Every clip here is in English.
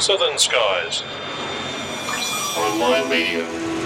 Southern Skies. Online Media.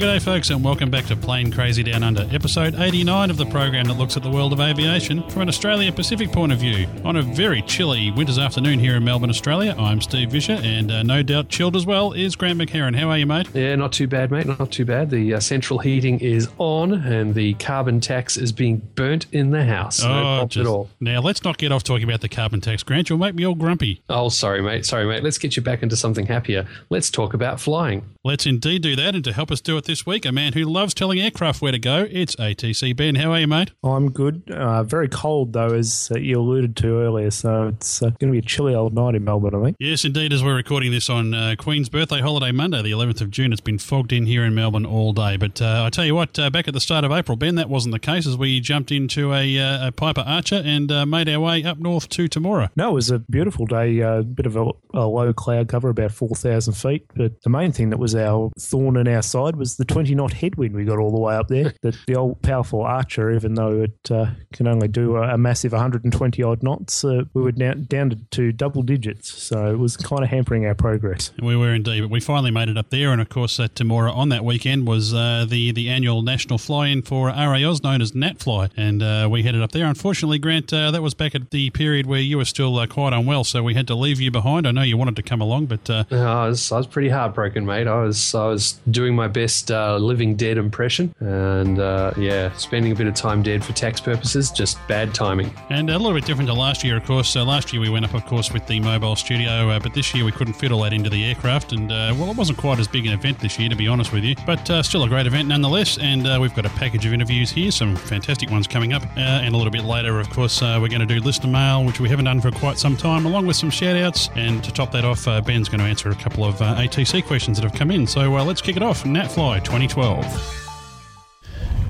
G'day, folks, and welcome back to Plane Crazy Down Under, episode 89 of the program that looks at the world of aviation from an Australia Pacific point of view. On a very chilly winter's afternoon here in Melbourne, Australia, I'm Steve Visscher, and uh, no doubt chilled as well is Grant McHerron. How are you, mate? Yeah, not too bad, mate. Not too bad. The uh, central heating is on, and the carbon tax is being burnt in the house. No oh, just, at all. Now, let's not get off talking about the carbon tax, Grant. You'll make me all grumpy. Oh, sorry, mate. Sorry, mate. Let's get you back into something happier. Let's talk about flying. Let's indeed do that, and to help us do it this week, a man who loves telling aircraft where to go. It's ATC Ben. How are you, mate? I'm good. Uh, very cold though, as uh, you alluded to earlier. So it's uh, going to be a chilly old night in Melbourne, I think. Yes, indeed. As we're recording this on uh, Queen's birthday holiday Monday, the 11th of June, it's been fogged in here in Melbourne all day. But uh, I tell you what, uh, back at the start of April, Ben, that wasn't the case as we jumped into a, a Piper Archer and made our way up north to Temora. No, it was a beautiful day. A bit of a, a low cloud cover, about 4,000 feet. But the main thing that was our thorn in our side was the 20 knot headwind we got all the way up there. the, the old powerful Archer, even though it uh, can only do a, a, massive 120 odd knots, uh, we were down, down to double digits. So it was kind of hampering our progress. We were indeed, but we finally made it up there. And of course, at Temora on that weekend was uh, the the annual national fly-in for RAAus, known as NatFly, and uh, we headed up there. Unfortunately, Grant, uh, that was back at the period where you were still uh, quite unwell, so we had to leave you behind. I know you wanted to come along, but I was I was pretty heartbroken, mate. I was I was doing my best living dead impression and uh, yeah, spending a bit of time dead for tax purposes, just bad timing. And a little bit different to last year, of course. So last year we went up, of course, with the mobile studio, uh, but this year we couldn't fit all that into the aircraft, and uh, well, it wasn't quite as big an event this year, to be honest with you, but uh, still a great event nonetheless. And uh, we've got a package of interviews here, some fantastic ones coming up, uh, and a little bit later, of course, we're going to do listener mail, which we haven't done for quite some time, along with some shout outs. And to top that off, Ben's going to answer a couple of ATC questions that have come in. So let's kick it off. NatFly 2012.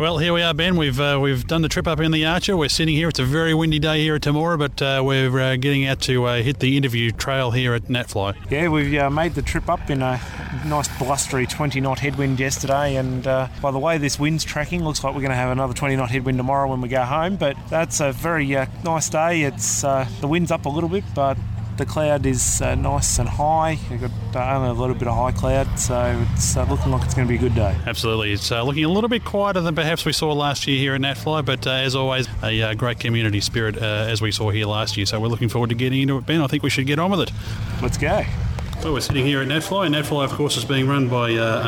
Well, here we are, Ben. We've uh, we've done the trip up in the Archer. We're sitting here. It's a very windy day here at Temora, but uh, we're uh, getting out to uh, hit the interview trail here at NatFly. Yeah, we've uh, made the trip up in a nice blustery 20 knot headwind yesterday, and uh, by the way this wind's tracking, looks like we're going to have another 20 knot headwind tomorrow when we go home. But that's a very nice day. It's the wind's up a little bit, but the cloud is uh, nice and high. You've got uh, only a little bit of high cloud, so it's uh, looking like it's going to be a good day. Absolutely. It's uh, looking a little bit quieter than perhaps we saw last year here in NatFly, but as always, a uh, great community spirit as we saw here last year. So we're looking forward to getting into it, Ben. I think we should get on with it. Let's go. Well, we're sitting here at NatFly, and NatFly, of course, is being run by uh,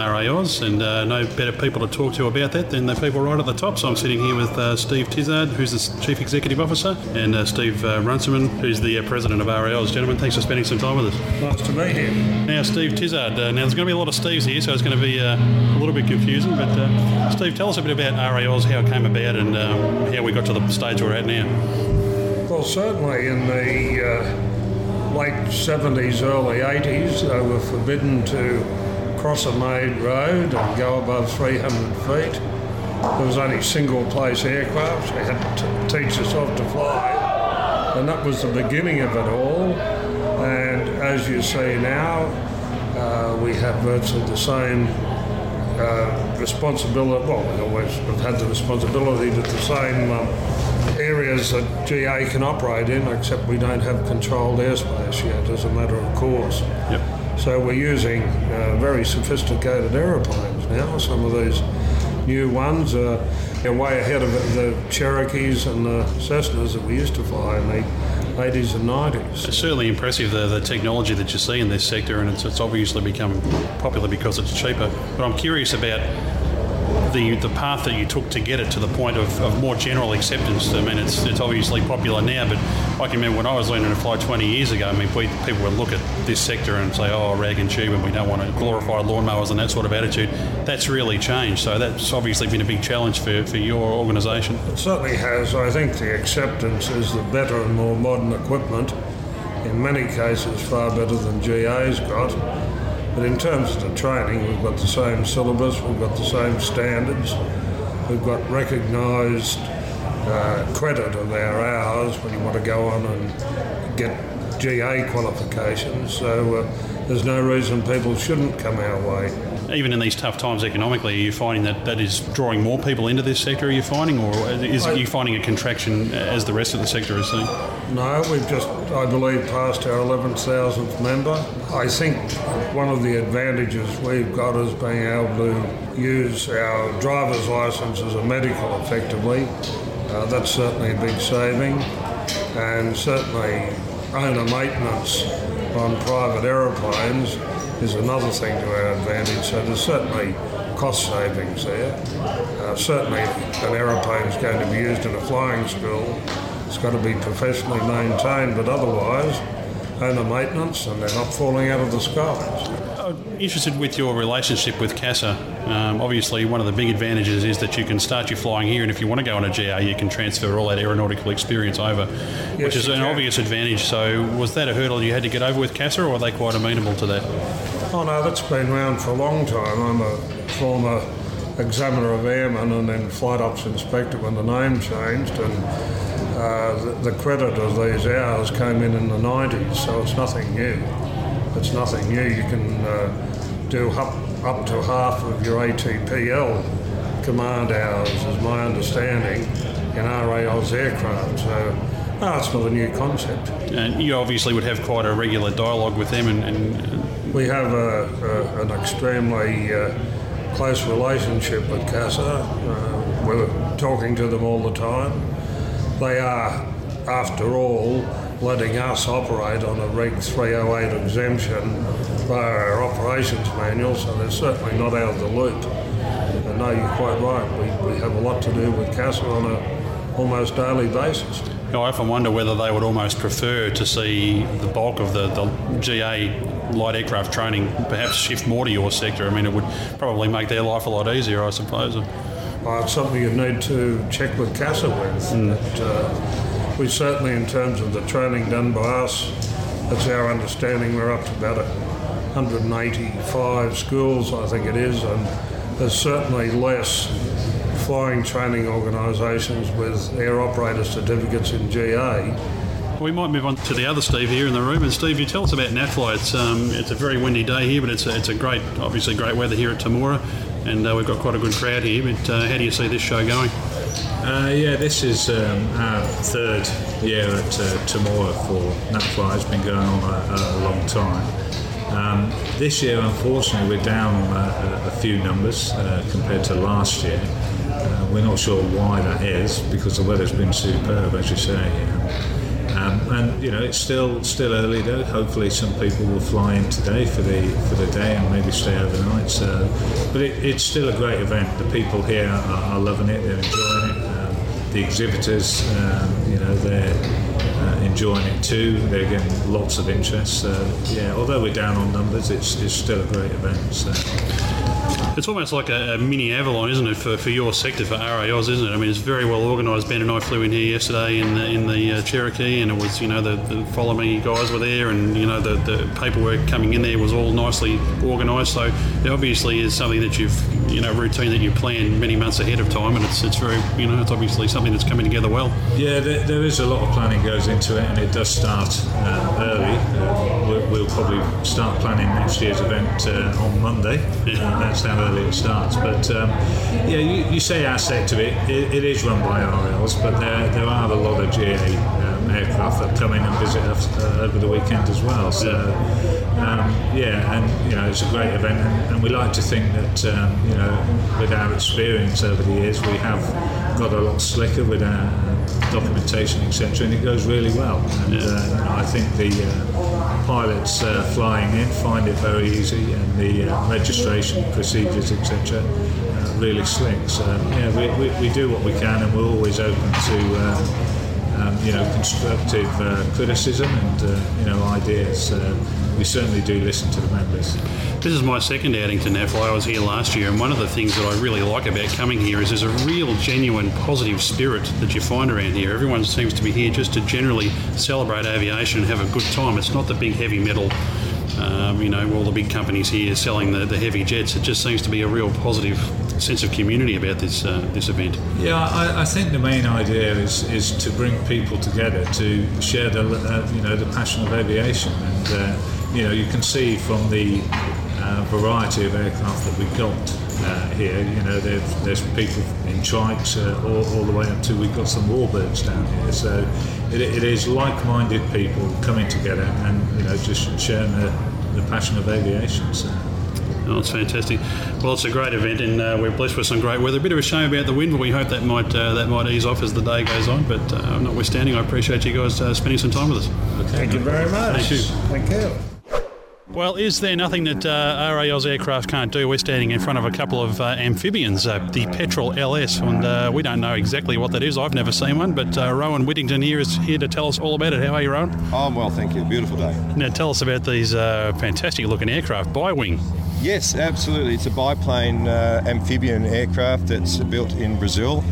and uh, no better people to talk to about that than the people right at the top. So I'm sitting here with uh, Steve Tizard, who's the Chief Executive Officer, and uh, Steve uh, Runciman, who's the uh, President of RAAus. Gentlemen, thanks for spending some time with us. Nice to be here. Now, Steve Tizard, now there's going to be a lot of Steves here, so it's going to be a little bit confusing, but Steve, tell us a bit about RAAus, how it came about, and um, how we got to the stage we're at now. Well, certainly in the late 70s, early 80s, they were forbidden to cross a made road and go above 300 feet. There was only single place aircraft, you had to teach yourself to fly. And that was the beginning of it all. And as you see now, uh, we have virtually the same uh, responsibility. Well, we always have had the responsibility to the same um, areas that GA can operate in, except we don't have controlled airspace yet as a matter of course. Yep. So we're using uh, very sophisticated aeroplanes now. Some of these new ones are way ahead of the Cherokees and the Cessnas that we used to fly in the 80s and 90s. It's certainly impressive the, the technology that you see in this sector, and it's, it's obviously become popular because it's cheaper. But I'm curious about the the path that you took to get it to the point of, of more general acceptance. I mean, it's it's obviously popular now, but I can remember when I was learning to fly 20 years ago. I mean, we, people would look at this sector and say, "Oh, rag and tube," and we don't want to glorify lawnmowers and that sort of attitude. That's really changed. So that's obviously been a big challenge for, for your organisation. It certainly has. I think the acceptance is the better and more modern equipment. In many cases, far better than GA's got. But in terms of the training, we've got the same syllabus, we've got the same standards, we've got recognised uh, credit of our hours when you want to go on and get GA qualifications. So uh, there's no reason people shouldn't come our way. Even in these tough times economically, are you finding that that is drawing more people into this sector? Are you finding, or is I- you finding a contraction as the rest of the sector is seeing? No, we've just, I believe, passed our 11,000th member. I think one of the advantages we've got is being able to use our driver's licence as a medical effectively. Uh, that's certainly a big saving. And certainly owner maintenance on private aeroplanes is another thing to our advantage. So there's certainly cost savings there. Uh, certainly, an aeroplane is going to be used in a flying school, it's got to be professionally maintained, but otherwise, owner maintenance and they're not falling out of the skies. I'm interested with your relationship with CASA. Um, obviously, one of the big advantages is that you can start your flying here, and if you want to go on a GA, you can transfer all that aeronautical experience over, which is an can. obvious advantage. So, was that a hurdle you had to get over with CASA, or are they quite amenable to that? Oh no, that's been around for a long time. I'm a former examiner of airmen and then flight ops inspector when the name changed, and uh, the, the credit of these hours came in in the 90s, so it's nothing new. It's nothing new. You can uh, do up, up to half of your ATPL command hours, is my understanding, in RAAus aircraft. So, no, it's not a new concept. And you obviously would have quite a regular dialogue with them, and, and We have a, a, an extremely uh, close relationship with CASA. Uh, we're talking to them all the time. They are, after all, letting us operate on a Reg 308 exemption via our operations manual, so they're certainly not out of the loop. And no, you're quite right. We, we have a lot to do with CASA on a almost daily basis. I often wonder whether they would almost prefer to see the bulk of the, the GA light aircraft training perhaps shift more to your sector. I mean, it would probably make their life a lot easier, I suppose. Uh, it's something you need to check with CASA with. But, uh, we certainly, in terms of the training done by us, that's our understanding. We're up to about 185 schools, I think it is, and there's certainly less flying training organisations with air operator certificates in GA. We might move on to the other Steve here in the room. And Steve, you tell us about NatFly. It's um, it's a very windy day here, but it's a, it's a great, obviously great weather here at Temora, and uh, we've got quite a good crowd here. But uh, how do you see this show going? Uh, yeah, this is um, our third year at uh, Temora for NatFly. It's been going on a, a long time. Um, this year, unfortunately, we're down on a, a few numbers uh, compared to last year. Uh, we're not sure why that is because the weather's been superb, as you say. Um, and you know it's still still early though. Hopefully some people will fly in today for the for the day and maybe stay overnight. So, but it, it's still a great event. The people here are, are loving it. They're enjoying it. Um, the exhibitors, um, you know, they're uh, enjoying it too. They're getting lots of interest. So yeah, although we're down on numbers, it's, it's still a great event. So. It's almost like a, a mini Avalon, isn't it, for, for your sector, for RAAus, isn't it? I mean, it's very well organised. Ben and I flew in here yesterday in the, in the uh, Cherokee, and it was, you know, the, the Follow Me guys were there, and, you know, the, the paperwork coming in there was all nicely organised. So it obviously is something that you've, you know, routine that you plan many months ahead of time, and it's, it's very, you know, it's obviously something that's coming together well. Yeah, there, there is a lot of planning goes into it, and it does start uh, early. Uh, we'll, we'll probably start planning next year's event uh, on Monday. Uh, that's how early it starts. But um, yeah, you, you say our sector, it, it, it is run by RAAus, but there, there are a lot of GA um, aircraft that come in and visit us uh, over the weekend as well. So um, yeah, and you know it's a great event, and, and we like to think that um, you know with our experience over the years, we have got a lot slicker with our documentation, etc., and it goes really well. And uh, you know, I think the uh, pilots uh, flying in find it very easy, and the uh, registration procedures, etc., uh, really slick. So yeah, we, we, we do what we can, and we're always open to. Um, you know, constructive uh, criticism and uh, you know ideas. Uh, we certainly do listen to the members. This is my second outing to NatFly. I was here last year, and one of the things that I really like about coming here is there's a real, genuine, positive spirit that you find around here. Everyone seems to be here just to generally celebrate aviation and have a good time. It's not the big heavy metal. Um, you know, all the big companies here selling the, the heavy jets. It just seems to be a real positive sense of community about this uh, this event. Yeah, I, I, think the main idea is is to bring people together to share the uh, you know the passion of aviation, and uh, you know you can see from the uh, variety of aircraft that we've got uh, here. You know, there's, people in trikes uh, all, all, the way up to we've got some warbirds down here. So it, it is like-minded people coming together and you know just sharing the, the passion of aviation. So. Oh, it's fantastic. Well, it's a great event, and uh, we're blessed with some great weather. A bit of a shame about the wind, but we hope that might uh, that might ease off as the day goes on. But uh, notwithstanding, I appreciate you guys uh, spending some time with us. Okay. Thank you very much. Thank you. Thank you. Well, is there nothing that uh, RAAus aircraft can't do? We're standing in front of a couple of uh, amphibians, uh, the Petrel LS, and uh, we don't know exactly what that is. I've never seen one, but uh, Rowan Whittington here is here to tell us all about it. How are you, Rowan? Oh, I'm well, thank you. Beautiful day. Now, tell us about these uh, fantastic looking aircraft, Bi-Wing. Yes, absolutely. It's a biplane amphibian aircraft that's built in Brazil.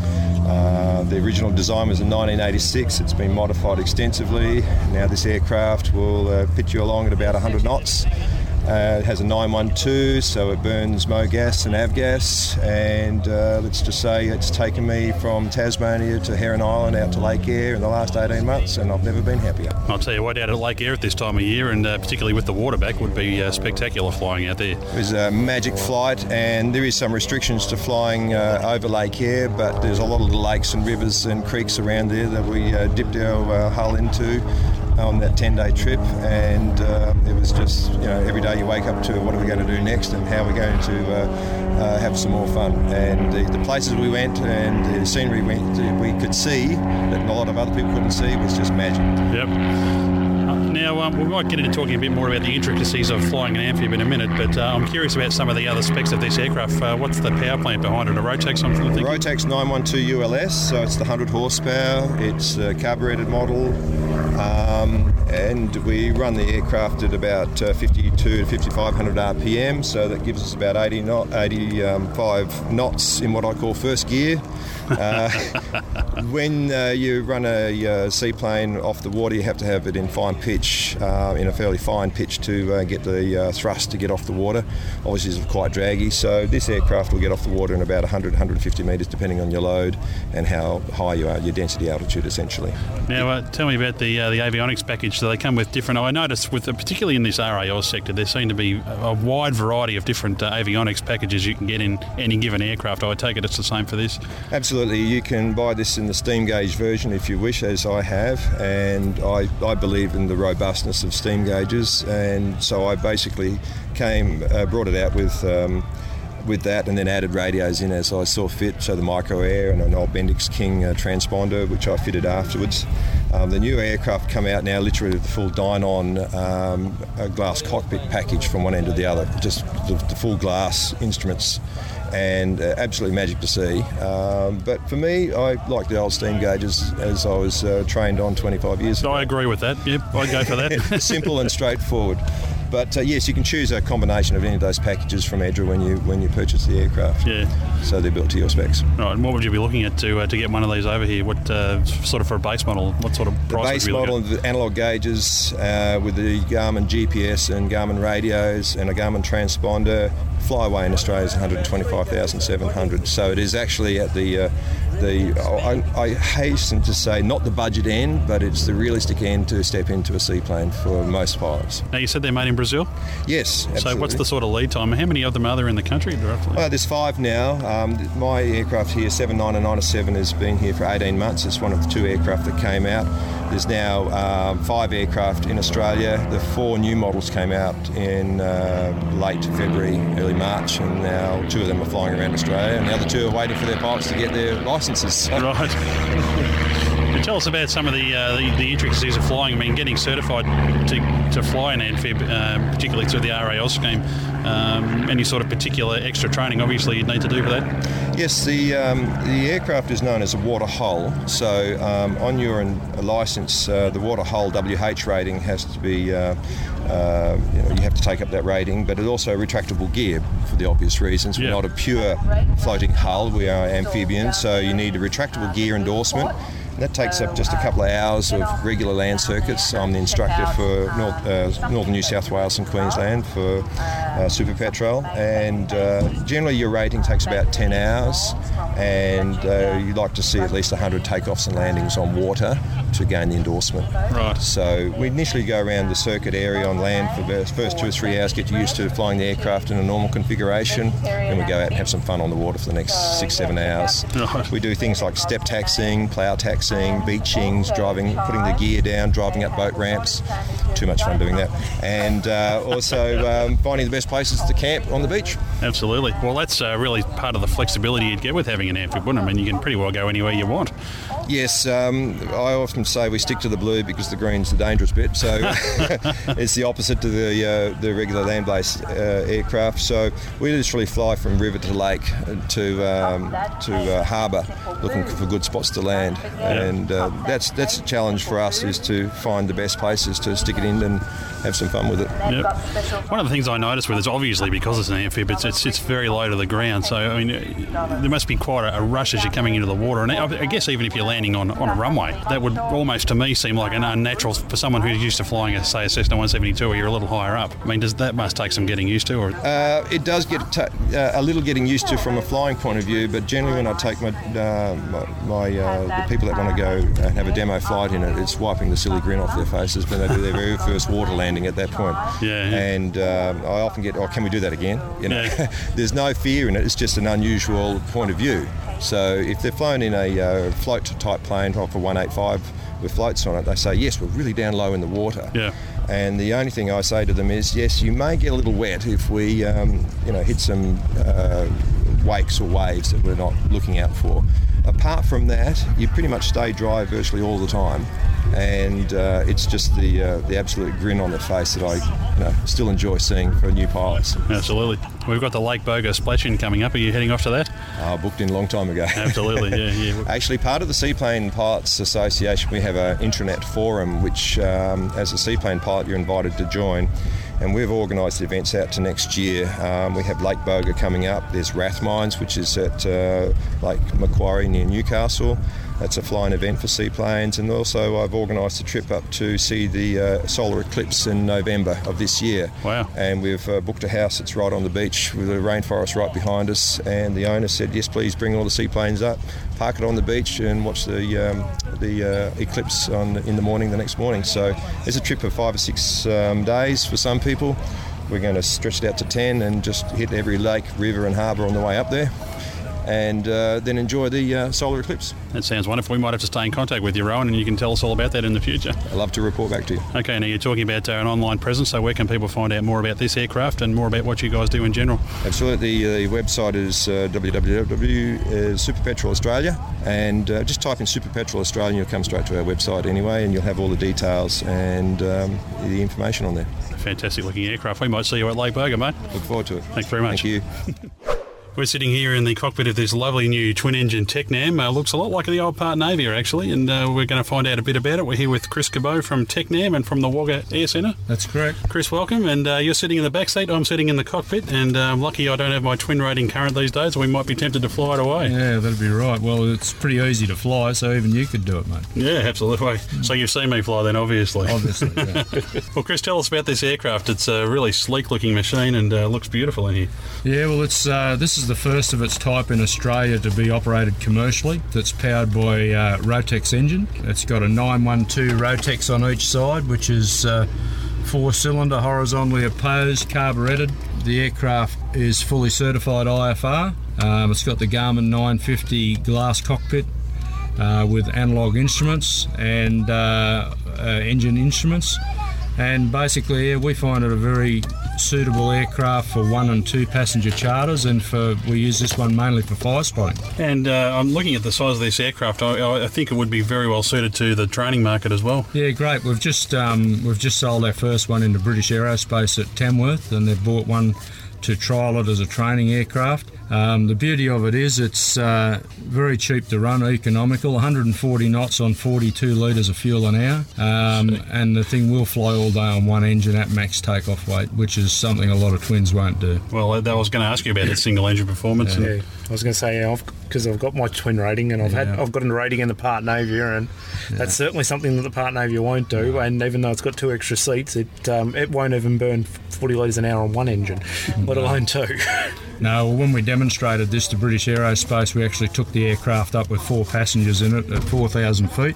Uh, the original design was in 1986. It's been modified extensively. Now this aircraft will uh, pitch you along at about 100 knots. Uh, it has a 912, so it burns MOGAS and avgas. And uh, let's just say it's taken me from Tasmania to Heron Island out to Lake Eyre in the last 18 months, and I've never been happier. I'll tell you what, out at Lake Eyre at this time of year, and uh, particularly with the water back, would be uh, spectacular flying out there. It was a magic flight, and there is some restrictions to flying uh, over Lake Eyre, but there's a lot of the lakes and rivers and creeks around there that we uh, dipped our hull into on that 10 day trip, and uh, it was just, you know, every day you wake up to what are we going to do next and how we're going to uh, uh, have some more fun. And the, the, places we went and the scenery we, we could see that a lot of other people couldn't see was just magic. Yep. Now, um, we might get into talking a bit more about the intricacies of flying an amphib in a minute, but uh, I'm curious about some of the other specs of this aircraft. Uh, what's the power plant behind it? A Rotax, I'm thinking? Rotax 912 ULS, so it's the 100 horsepower. It's a carbureted model, um, and we run the aircraft at about uh, 52 to 5500 RPM, so that gives us about 80 knot, 85 um, knots in what I call first gear. Uh, when uh, you run a uh, seaplane off the water, you have to have it in fine pitch, uh, in a fairly fine pitch to uh, get the thrust to get off the water. Obviously, it's quite draggy, so this aircraft will get off the water in about 100, 150 metres, depending on your load and how high you are, your density altitude, essentially. Now, tell me about the the avionics package. Do they come with different? I noticed, with particularly in this RAAus sector, there seem to be a wide variety of different avionics packages you can get in any given aircraft. I take it it's the same for this. Absolutely absolutely. You can buy this in the steam gauge version if you wish, as I have, and I, I believe in the robustness of steam gauges, and so I basically came, uh, brought it out with. Um, with that, and then added radios in as I saw fit. So the Micro Air and an old Bendix King uh, transponder, which I fitted afterwards. Um, the new aircraft come out now, literally with the full Dynon um, glass cockpit package from one end to the other, just the, the full glass instruments and uh, absolutely magic to see. Um, but for me, I like the old steam gauges as I was uh, trained on 25 years ago. I agree with that. Yep, I'd go for that. Simple and straightforward. But uh, yes, you can choose a combination of any of those packages from Edra when you when you purchase the aircraft. Yeah. So they're built to your specs. Right. And what would you be looking at to uh, to get one of these over here? What uh, sort of for a base model? What sort of price? The base model, the analog gauges uh, with the Garmin GPS and Garmin radios and a Garmin transponder. Flyaway in Australia is 125,700. So it is actually at the uh, the I, I, hasten to say not the budget end, but it's the realistic end to step into a seaplane for most pilots. Now you said they're made in Brazil. Yes. Absolutely. So what's the sort of lead time? How many of them are there in the country roughly? Uh, there's five now. Um, my aircraft here, 7997, has been here for 18 months. It's one of the two aircraft that came out. There's now um, five aircraft in Australia. The four new models came out in uh, late February, early March, and now two of them are flying around Australia, and the other two are waiting for their pilots to get their licenses. So. Right. Tell us about some of the, uh, the, the intricacies of flying. I mean, getting certified to, to fly an amphib, uh, particularly through the RAAus scheme. Um, any sort of particular extra training, obviously, you'd need to do for that. Yes, the um, the aircraft is known as a water hull. So um, on your license, uh, the water hull WH rating has to be. Uh, uh, you, know, you have to take up that rating, but it's also retractable gear for the obvious reasons. We're Yeah. not a pure floating hull, we are amphibian, so you need a retractable gear endorsement. That takes up just a couple of hours of regular land circuits. I'm the instructor for North, uh, Northern New South Wales and Queensland for uh, Super Petrel, and uh, generally your rating takes about 10 hours, and uh, you'd like to see at least 100 takeoffs and landings on water to gain the endorsement. Right. So we initially go around the circuit area on land for the first two or three hours, get used to flying the aircraft in a normal configuration. Then we go out and have some fun on the water for the next six, seven hours. Right. We do things like step taxing, plough taxiing, beachings, driving, putting the gear down, driving up boat ramps. Too much fun doing that. And uh, also um, finding the best places to camp on the beach. Absolutely. Well, that's uh, really part of the flexibility you'd get with having an amphib, wouldn't it? I mean, you can pretty well go anywhere you want. Yes, um, I often say we stick to the blue because the green's the dangerous bit. So it's the opposite to the uh, the regular land-based uh, aircraft. So we literally fly from river to lake to um, to uh, harbour, looking for good spots to land. And uh, that's that's a challenge for us is to find the best places to stick it in and have some fun with it. Yep. One of the things I noticed with it is obviously because it's an amphib, it's, it's, it's very low to the ground. So, I mean, there must be quite a, a rush as you're coming into the water. And I I guess even if you're landing on, on a runway, that would almost to me seem like an unnatural for someone who's used to flying, a, say, a Cessna 172 where you're a little higher up. I mean, does that must take some getting used to? Or Uh, it does get ta uh, a little getting used to from a flying point of view, but generally when I take my, uh, my, my uh, the people that want to go and have a demo flight in it, it's wiping the silly grin off their faces when they do their very first water landing at that point. Yeah, yeah. And um, I often get, oh, can we do that again? You know, Yeah. there's no fear in it. It's just an unusual point of view. So if they're flown in a uh, float type plane off a 185 with floats on it, they say, yes, we're really down low in the water. Yeah. And the only thing I say to them is, yes, you may get a little wet if we, um, you know, hit some uh, wakes or waves that we're not looking out for. Apart from that, you pretty much stay dry virtually all the time, and uh, it's just the uh, the absolute grin on their face that I you know, still enjoy seeing for new pilots. absolutely. We've got the Lake Boga splash-in coming up. Are you heading off to that? I booked in a long time ago. Absolutely, yeah, yeah. Actually, part of the Seaplane Pilots Association, we have an intranet forum, which, um, as a seaplane pilot, you're invited to join. And we've organised events out to next year. Um, we have Lake Boga coming up. There's Rathmines, which is at uh, Lake Macquarie near Newcastle. That's a flying event for seaplanes. And also, I've organised a trip up to see the uh, solar eclipse in November of this year. Wow. And we've uh, booked a house that's right on the beach with a rainforest right behind us. And the owner said, yes, please bring all the seaplanes up, park it on the beach, and watch the um, the uh, eclipse on in the morning the next morning. So it's a trip of five or six um, days for some people. We're going to stretch it out to ten and just hit every lake, river, and harbour on the way up there. And uh, then enjoy the uh, solar eclipse. That sounds wonderful. We might have to stay in contact with you, Rowan, and you can tell us all about that in the future. I'd love to report back to you. Okay, now you're talking about uh, an online presence, so where can people find out more about this aircraft and more about what you guys do in general? Absolutely. The website is uh, www.superpetrel Australia, and uh, just type in Super Petrel Australia, and you'll come straight to our website anyway, and you'll have all the details and um, the information on there. Fantastic looking aircraft. We might see you at Lake Boga, mate. Look forward to it. Thanks very much. Thank you. We're sitting here in the cockpit of this lovely new twin engine Tecnam. Uh, looks a lot like the old Partenavia, actually, and uh, we're going to find out a bit about it. We're here with Chris Cabot from Tecnam and from the Wagga Air Centre. That's correct. Chris, welcome. And uh, you're sitting in the back seat. I'm sitting in the cockpit, and uh, I'm lucky I don't have my twin rating current these days. We might be tempted to fly it away. Yeah, that'd be right. Well, it's pretty easy to fly, so even you could do it, mate. Yeah, absolutely. So you've seen me fly then, obviously. Obviously, yeah. well, Chris, tell us about this aircraft. It's a really sleek-looking machine and uh, looks beautiful in here. yeah, well, it's uh, this is the first of its type in Australia to be operated commercially. That's powered by uh, Rotax engine. It's got a 912 Rotax on each side, which is uh, four-cylinder, horizontally opposed, carburetted. The aircraft is fully certified IFR. Um, it's got the Garmin 950 glass cockpit uh, with analog instruments and uh, uh, engine instruments. And basically, yeah, we find it a very suitable aircraft for one and two passenger charters, and for we use this one mainly for fire spotting. And uh, I'm looking at the size of this aircraft. I, I think it would be very well suited to the training market as well. Yeah, great. We've just um, we've just sold our first one into British Aerospace at Tamworth, and they've bought one to trial it as a training aircraft. Um, the beauty of it is it's uh, very cheap to run, economical, 140 knots on 42 litres of fuel an hour, um, and the thing will fly all day on one engine at max takeoff weight, which is something a lot of twins won't do. Well, I was going to ask you about that single engine performance. Yeah, and- I was going to say yeah, because I've, got my twin rating and I've had I've got a rating in the Partenavia and that's certainly something that the Partenavia won't do. And even though it's got two extra seats, it um, it won't even burn 40 litres an hour on one engine, let alone two. No, well, when we demonstrated this to British Aerospace, we actually took the aircraft up with four passengers in it at 4,000 feet,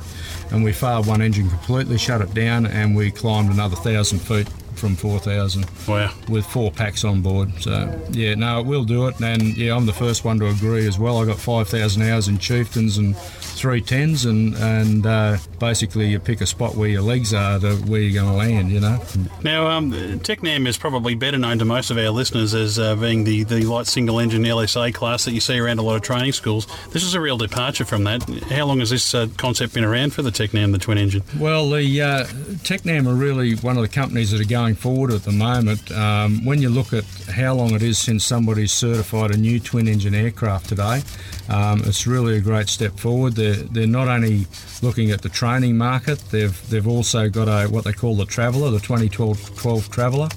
and we failed one engine completely, shut it down, and we climbed another 1,000 feet from 4,000 Wow. with four packs on board. So, yeah, no, it will do it, and yeah, I'm the first one to agree as well. I got 5,000 hours in Chieftains and three tens, and and uh, basically you pick a spot where your legs are to where you're going to land. You know. Now, um, Tecnam is probably better known to most of our listeners as uh, being the, the light single engine LSA class that you see around a lot of training schools. This is a real departure from that. How long has this uh, concept been around for the Tecnam, the twin engine? Well, the uh, Tecnam are really one of the companies that are going forward at the moment. Um, when you look at how long it is since somebody's certified a new twin engine aircraft today, um, it's really a great step forward. They're, they're not only looking at the training market, they've they've also got a what they call the Traveller, the 2012 12 Traveller,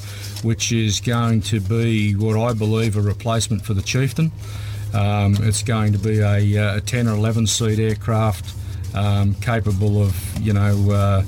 which is going to be what I believe a replacement for the Chieftain. Um, it's going to be a, uh, a 10 or 11 seat aircraft um, capable of, you know, uh,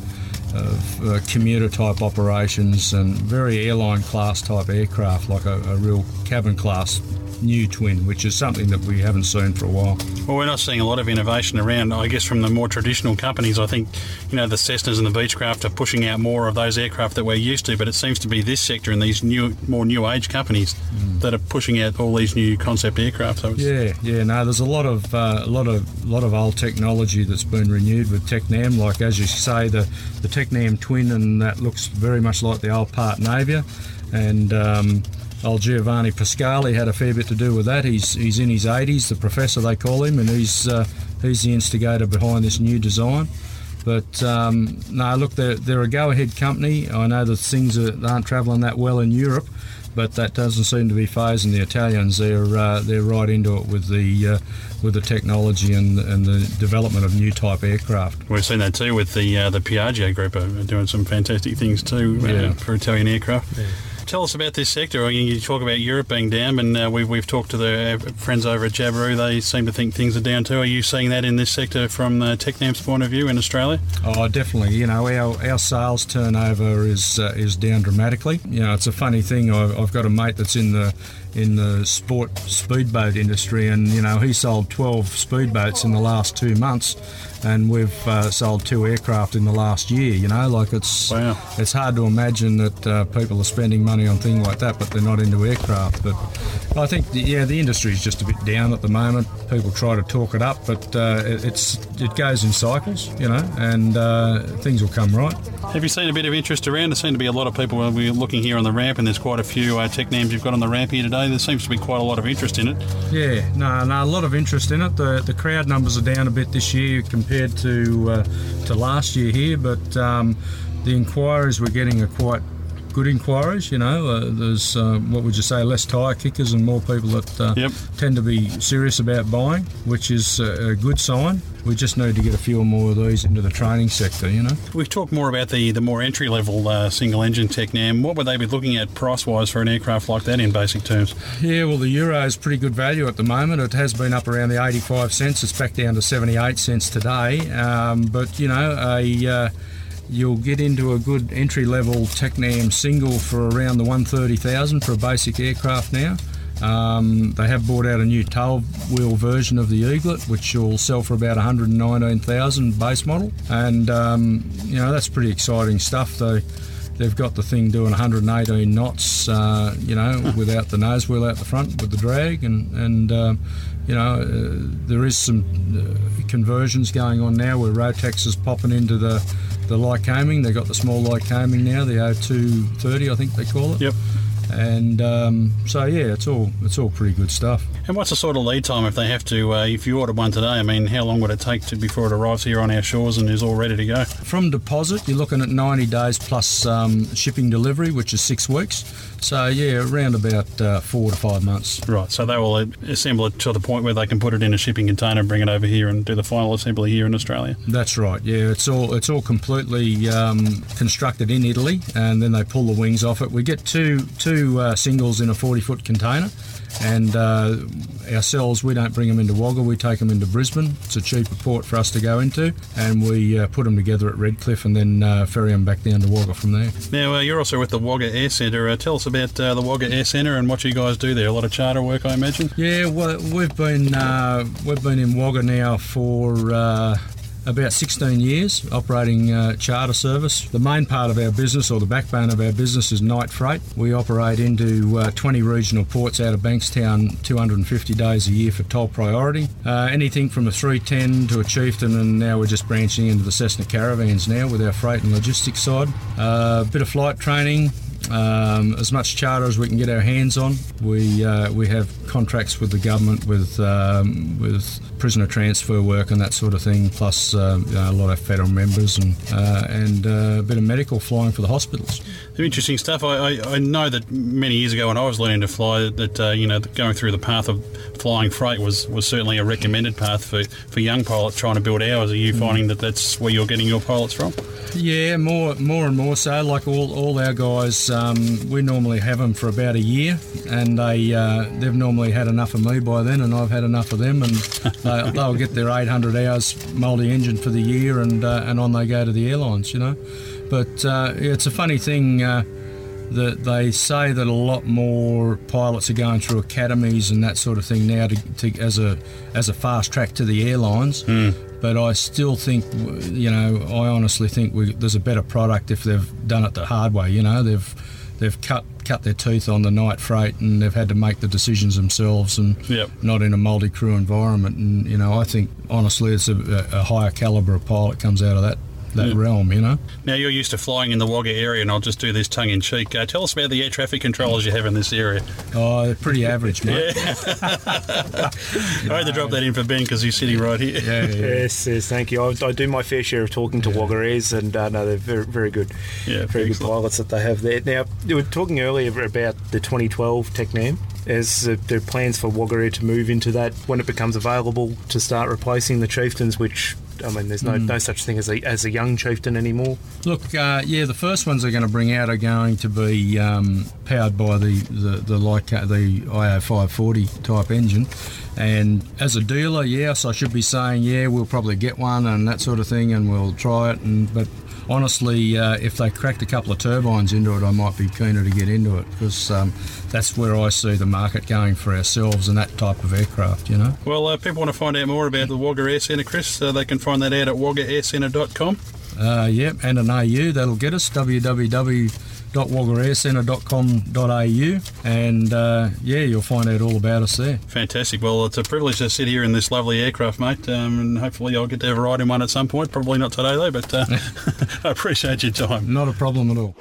of uh, commuter type operations and very airline class type aircraft, like a, a real cabin class new twin, which is something that we haven't seen for a while. Well, we're not seeing a lot of innovation around, I guess, from the more traditional companies. I think, you know, the Cessnas and the Beechcraft are pushing out more of those aircraft that we're used to, but it seems to be this sector and these new, more new age companies that are pushing out all these new concept aircraft. So Yeah, yeah. No, there's a lot of uh, a lot of lot of old technology that's been renewed with Tecnam. Like as you say, the the Tecnam twin, and that looks very much like the old Partenavia, and. Um, Old Giovanni Pascale had a fair bit to do with that. He's he's in his 80s, the professor they call him, and he's uh, he's the instigator behind this new design. But um, no, look, they're, they're a go-ahead company. I know that things are, aren't travelling that well in Europe, but that doesn't seem to be fazing the Italians. They're uh, they're right into it with the uh, with the technology and and the development of new type aircraft. We've seen that too with the uh, the Piaggio group are doing some fantastic things too uh, Yeah. for Italian aircraft. Tell us about this sector. You talk about Europe being down, and uh, we've, we've talked to the uh, friends over at Jabiru. They seem to think things are down too. Are you seeing that in this sector from uh, Tecnam's point of view in Australia? Oh, definitely. You know, our, our sales turnover is uh, is down dramatically. You know, it's a funny thing. I've, I've got a mate that's in the in the sport speedboat industry, and you know, he sold 12 speedboats in the last two months, and we've uh, sold two aircraft in the last year. You know, like it's Wow. it's hard to imagine that uh, people are spending money on things like that, but they're not into aircraft. But I think, the, yeah, the industry is just a bit down at the moment. People try to talk it up, but uh, it, it's it goes in cycles, you know, and uh, things will come right. Have you seen a bit of interest around? There seem to be a lot of people. We're looking here on the ramp, and there's quite a few uh, Tecnams you've got on the ramp here today. There seems to be quite a lot of interest in it. Yeah, no, no, a lot of interest in it. The the crowd numbers are down a bit this year compared to uh, to last year here, but um, the inquiries we're getting are quite good inquiries. You know, uh, there's uh, what would you say, less tyre kickers and more people that uh, Yep. tend to be serious about buying, which is a, a good sign. We just need to get a few more of these into the training sector. You know. We've talked more about the, the more entry level uh, single engine Tecnam. What would they be looking at price wise for an aircraft like that in basic terms? Yeah, well, the euro is pretty good value at the moment. It has been up around the 85 cents. It's back down to 78 cents today. Um, but, you know, a, uh, you'll get into a good entry level Tecnam single for around the 130,000 for a basic aircraft now. Um, they have brought out a new tail wheel version of the Eaglet, which will sell for about 119,000 base model, and um, you know that's pretty exciting stuff. They they've got the thing doing 118 knots, uh, you know, without the nose wheel out the front with the drag, and and um, you know uh, there is some uh, conversions going on now where Rotax is popping into the the Lycoming. They've got the small Lycoming now, the O230, I think they call it. Yep. And um, so yeah, it's all it's all pretty good stuff. And what's the sort of lead time if they have to? Uh, if you ordered one today, I mean, how long would it take to before it arrives here on our shores and is all ready to go? From deposit, you're looking at 90 days plus um, shipping delivery, which is six weeks. So yeah, around about uh, four to five months. Right. So they will assemble it to the point where they can put it in a shipping container bring it over here and do the final assembly here in Australia. That's right. Yeah, it's all it's all completely um, constructed in Italy, and then they pull the wings off it. We get two two uh, singles in a 40 foot container, and uh, ourselves we don't bring them into Wagga. We take them into Brisbane. It's a cheaper port for us to go into, and we uh, put them together at Redcliffe and then uh, ferry them back down to Wagga from there. Now uh, you're also with the Wagga Air Centre. Uh, tell us about uh, the Wagga Air Centre and what you guys do there. A lot of charter work, I imagine. Yeah, well, we've been uh, we've been in Wagga now for uh, about 16 years operating uh, charter service. The main part of our business, or the backbone of our business, is night freight. We operate into uh, 20 regional ports out of Bankstown 250 days a year for toll priority. Uh, anything from a 310 to a Chieftain, and now we're just branching into the Cessna caravans now with our freight and logistics side. A bit of flight training, um, as much charter as we can get our hands on. We uh, we have contracts with the government with um, with prisoner transfer work and that sort of thing, plus uh, you know, a lot of federal members and uh, and uh, a bit of medical flying for the hospitals. Some interesting stuff. I, I, I, know that many years ago when I was learning to fly, that uh, you know going through the path of flying freight was, was certainly a recommended path for, for young pilots trying to build hours. Are you mm. finding that that's where you're getting your pilots from? Yeah, more more and more so. Like all, all our guys, um, we normally have them for about a year, and they uh, they've normally had enough of me by then, and I've had enough of them, and they, will get their 800 hours multi-engine for the year, and uh, and on they go to the airlines, you know. But uh, it's a funny thing uh, that they say that a lot more pilots are going through academies and that sort of thing now to, to as a as a fast track to the airlines. Mm. But I still think, you know, I honestly think we, there's a better product if they've done it the hard way. You know, they've they've cut cut their teeth on the night freight and they've had to make the decisions themselves and yep. not in a multi-crew environment. And you know, I think honestly, it's a, a higher caliber of pilot comes out of that that yeah. realm, you know. Now you're used to flying in the Wagga area, and I'll just do this tongue in cheek. Uh, tell us about the air traffic controllers you have in this area. Oh, they're pretty average, mate. Yeah. I had to drop that in for Ben because he's sitting right here. Yeah, yeah. yes, yes, thank you. I, I, do my fair share of talking to Wagga airs, and uh, no, they're very, very good. Yeah, very excellent. good pilots that they have there. Now, you were talking earlier about the 2012 Tecnam as uh, there are plans for Wagga to move into that when it becomes available to start replacing the Chieftains, which I mean, there's no, mm. no such thing as a, as a young chieftain anymore. Look, uh, yeah, the first ones they're going to bring out are going to be um, powered by the the, the like uh, the IO 540 type engine. And as a dealer, yes, I should be saying, yeah, we'll probably get one and that sort of thing, and we'll try it. And but honestly, uh, if they cracked a couple of turbines into it, I might be keener to get into it because um, that's where I see the market going for ourselves and that type of aircraft, you know. Well, uh, people want to find out more about the Wagga Air Centre, Chris. Uh, they can find that out at waggaaircentre.com. Uh, yep, and an AU, that'll get us www www.waggaaircentre.com.au and uh, yeah, you'll find out all about us there. Fantastic. Well, it's a privilege to sit here in this lovely aircraft, mate, um, and hopefully I'll get to have a ride in one at some point. Probably not today, though, but uh, I appreciate your time. Not a problem at all.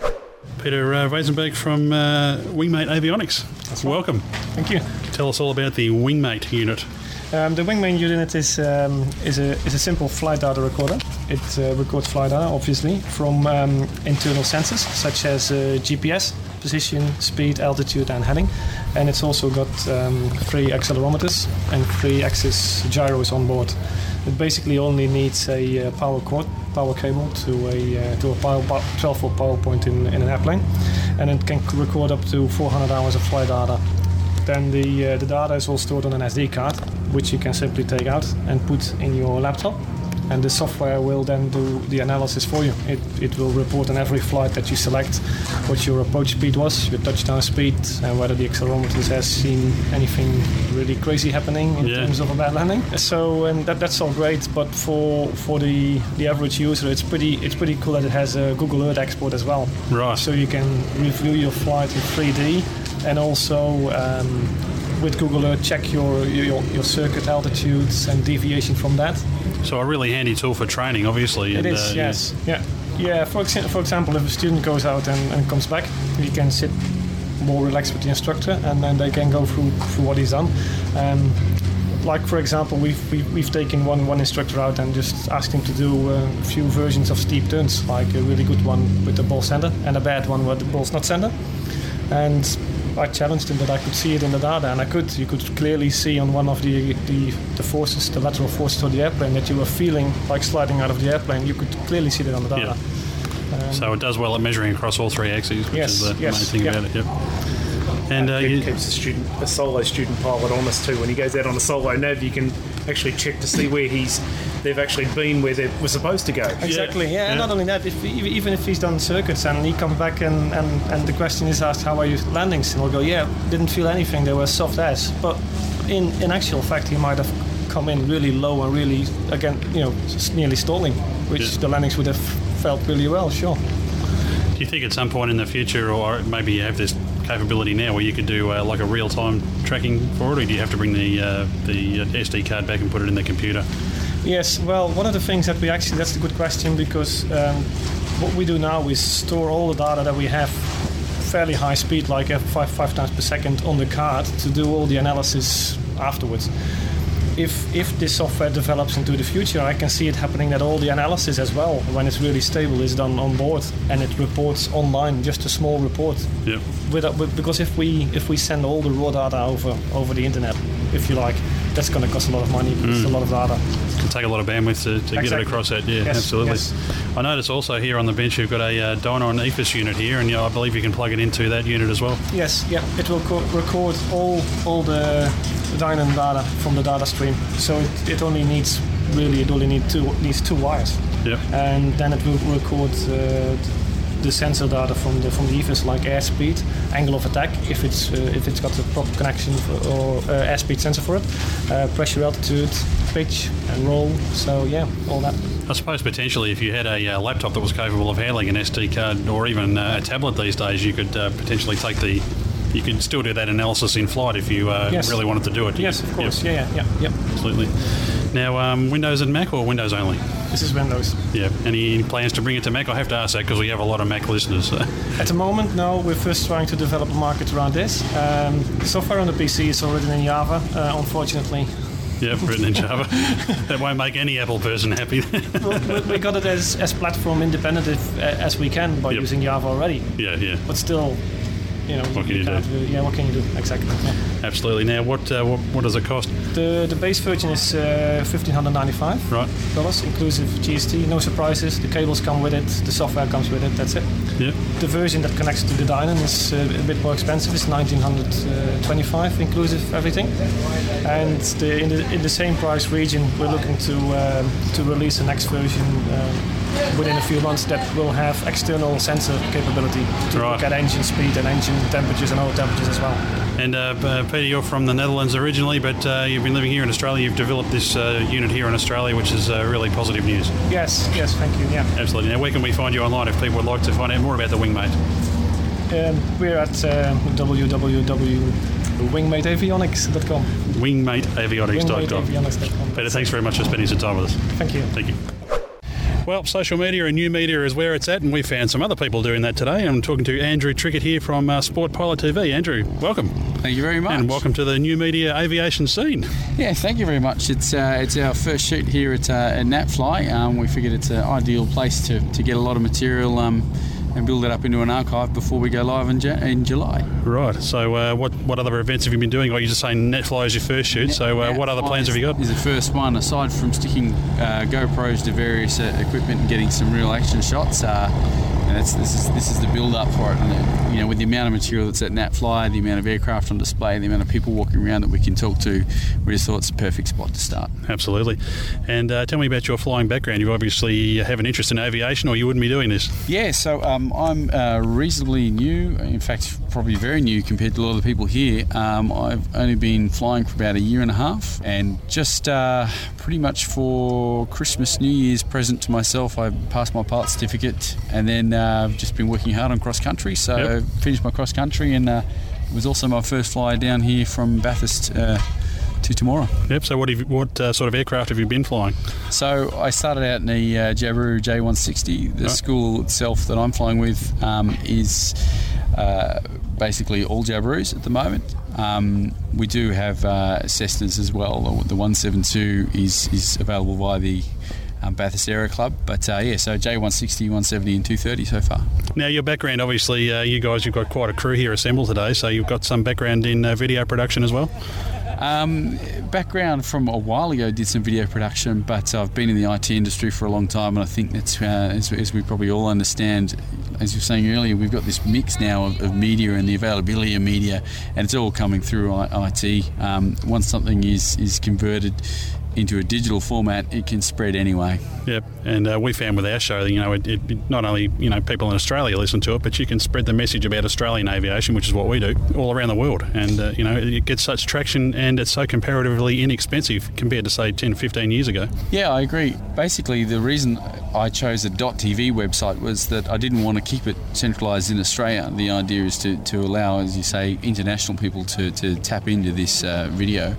Peter uh, Weisenberg from uh, Wingmate Avionics. That's Welcome. Thank you. Tell us all about the Wingmate unit. Um, the Wingmate unit is um, is a is a simple flight data recorder. It uh, records flight data, obviously, from um, internal sensors such as uh, GPS, position, speed, altitude, and heading. And it's also got um, three accelerometers and three axis gyros on board. It basically only needs a uh, power cord, power cable to a uh, to a 12 volt power point in, in an airplane, and it can record up to 400 hours of flight data then the, uh, the data is all stored on an SD card, which you can simply take out and put in your laptop. And the software will then do the analysis for you. It, it will report on every flight that you select what your approach speed was, your touchdown speed, and whether the accelerometer has seen anything really crazy happening in yeah. terms of a bad landing. So and that, that's all great, but for for the, the average user, it's pretty it's pretty cool that it has a Google Earth export as well. Right. So you can review your flight in 3D and also um, with Google Earth check your, your, your circuit altitudes and deviation from that. So a really handy tool for training, obviously. It and, is, uh, yes, yeah. yeah. Yeah, for, exa- for example, if a student goes out and, and comes back, he can sit more relaxed with the instructor, and then they can go through through what he's done. Um, like for example, we've, we've, we've taken one, one instructor out and just asked him to do uh, a few versions of steep turns, like a really good one with the ball center and a bad one where the ball's not center. And I challenged him that I could see it in the data, and I could. You could clearly see on one of the, the, the forces, the lateral forces of the airplane, that you were feeling like sliding out of the airplane. You could clearly see that on the data. Um, so it does well at measuring across all three axes, which Yes, is the yes, main thing yeah. about it. Yep. And uh, it you, keeps a student, a solo student pilot honest too. When he goes out on a solo nav, you can actually check to see where he's. They've actually been where they were supposed to go. Exactly, yeah. And not only that, if, even even if he's done circuits and he comes back and, and, and the question is asked, how are you landings? And he'll go, yeah, didn't feel anything, they were soft as. But in, in actual fact, he might have come in really low and really, again, you know, s- nearly stalling, which Yeah. the landings would have felt really well, sure. do you think at some point in the future, or maybe you have this capability now, where you could do uh, like a real-time tracking for it, or do you have to bring the uh, the SD card back and put it in the computer? Yes, well, one of the things that we actually, that's a good question because um, what we do now is store all the data that we have fairly high speed, like uh, five, five times per second on the card to do all the analysis afterwards. If, if this software develops into the future, I can see it happening that all the analysis as well, when it's really stable, is done on board and it reports online, just a small report. Without, with- because if we if we send all the raw data over over the internet, if you like, that's going to cost a lot of money. Because It's a lot of data. It can take a lot of bandwidth to, to get it across that. Yeah, Yes, absolutely. yes. I notice also here on the bench you've got a uh, Dynon EFIS unit here, and you know, I believe you can plug it into that unit as well. Yes, yeah, it will co- record all all the Dynon data from the data stream. So it, it only needs really it only needs two needs two wires, Yep. and then it will record uh, the sensor data from the from the EFIS like airspeed, angle of attack if it's uh, if it's got the proper connection for, or uh, airspeed sensor for it, uh, pressure, altitude, pitch, and roll. So yeah, all that. I suppose potentially if you had a uh, laptop that was capable of handling an SD card or even uh, a tablet these days, you could uh, potentially take the. You can still do that analysis in flight if you uh, Yes. really wanted to do it. Yes, of course. Yep, Yeah, yeah, yeah, yeah. absolutely. Now, um, Windows and Mac or Windows only? This is Windows. Yeah. Any plans to bring it to Mac? I have to ask that because we have a lot of Mac listeners. At the moment, no. We're first trying to develop a market around this. Um, software on the PC is already in Java, uh, unfortunately. yep, written in Java. that won't make any Apple person happy. Well, we- we got it as, as platform independent if, uh, as we can by Yep. using Java already. yeah, yeah. But still, you know, What can you do? can't really- yeah, what can you do? Exactly. yeah. Absolutely. Now, what, uh, what what does it cost? The the base version is uh, fifteen hundred ninety five Right. dollars, inclusive GST. No surprises. The cables come with it. The software comes with it. That's it. Yep. The version that connects to the Dynon is uh, a bit more expensive. It's 1925 inclusive everything. And the, in, the, in the same price region, we're looking to um, to release the next version um, within a few months that will have external sensor capability to Right. look at engine speed and engine temperatures and oil temperatures as well. And uh, Peter, you're from the Netherlands originally, but uh, you've been living here in Australia. You've developed this uh, unit here in Australia, which is uh, really positive news. Yes, yes, thank you. Yeah. Absolutely. Now, where can we find you online if people would like to find out more about the Wingmate? Um, we're at uh, www.wingmateavionics.com. Wingmateavionics.com. Wingmateavionics.com. Peter, thanks very much for spending some time with us. Thank you. Thank you. Well, social media and new media is where it's at, and we found some other people doing that today. I'm talking to Andrew Trickett here from uh, Sport Pilot TV. Andrew, welcome. Thank you very much. And welcome to the new media aviation scene. Yeah, thank you very much. It's uh, it's our first shoot here at, uh, at NatFly. Um, we figured it's an ideal place to, to get a lot of material um, and build it up into an archive before we go live in, in July. Right. So, uh, what what other events have you been doing? Or you just saying NatFly is your first shoot. So, uh, what other plans have you got? Is the first one aside from sticking uh, GoPros to various uh, equipment and getting some real action shots. And it's, this is this is the build up for it. And you know, with the amount of material that's at NatFly, the amount of aircraft on display, the amount of people walking around that we can talk to, we just thought it's a perfect spot to start. Absolutely. And uh, tell me about your flying background. You obviously have an interest in aviation, or you wouldn't be doing this. Yeah, so um, I'm uh, reasonably new. In fact, probably very new compared to a lot of the people here. Um, I've only been flying for about a year and a half, and just uh, pretty much for Christmas, New Year's present to myself, I passed my part certificate, and then uh, I've just been working hard on cross country. So Yep. finished my cross country, and uh, it was also my first fly down here from Bathurst. Uh, to tomorrow. Yep. So, what have you, what uh, sort of aircraft have you been flying? So I started out in the uh, Jabiru J160. The Right. school itself that I'm flying with um, is uh, basically all Jabirus at the moment. Um, we do have uh, Cessnas as well. The 172 is, is available via the um, Bathurst Aero Club. But uh, yeah, so J160, 170, and 230 so far. Now, your background, obviously, uh, you guys, you've got quite a crew here assembled today, so you've got some background in uh, video production as well. Um, background from a while ago, did some video production, but I've been in the IT industry for a long time, and I think that's, uh, as, as, we probably all understand, as you were saying earlier, we've got this mix now of, of media and the availability of media, and it's all coming through IT. Um, once something is, is converted into a digital format, it can spread anyway. Yep, and uh, we found with our show, you know, it, it, not only you know people in Australia listen to it, but you can spread the message about Australian aviation, which is what we do, all around the world. And uh, you know, it gets such traction, and it's so comparatively inexpensive compared to say 10, 15 years ago. Yeah, I agree. Basically, the reason I chose a .tv website was that I didn't want to keep it centralised in Australia. The idea is to, to allow, as you say, international people to, to tap into this uh, video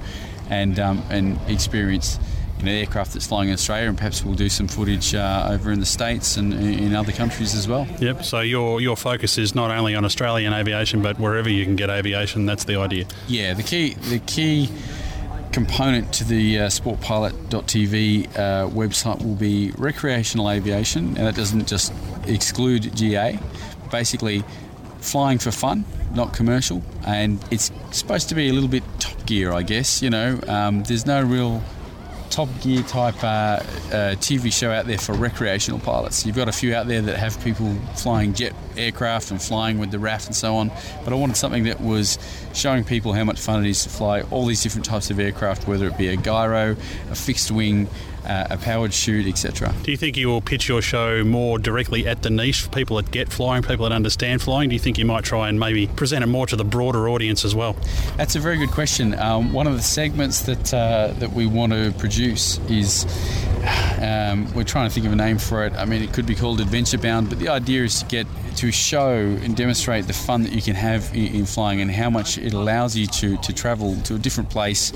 and um, and experience you know, aircraft that's flying in Australia, and perhaps we'll do some footage uh, over in the states and in other countries as well. Yep. So your your focus is not only on Australian aviation, but wherever you can get aviation. That's the idea. Yeah. The key the key component to the uh, sportpilot.tv uh, website will be recreational aviation, and that doesn't just exclude GA. Basically, flying for fun, not commercial, and it's supposed to be a little bit Top Gear, I guess. You know, um, there's no real Top Gear type uh, uh, TV show out there for recreational pilots. You've got a few out there that have people flying jet aircraft and flying with the RAF and so on, but I wanted something that was showing people how much fun it is to fly all these different types of aircraft, whether it be a gyro, a fixed wing, uh, a powered chute, etc. Do you think you will pitch your show more directly at the niche for people that get flying, people that understand flying? Do you think you might try and maybe present it more to the broader audience as well? That's a very good question. Um, one of the segments that uh, that we want to produce is um, we're trying to think of a name for it. I mean, it could be called Adventure Bound, but the idea is to get to show and demonstrate the fun that you can have in, in, flying and how much it allows you to, to travel to a different place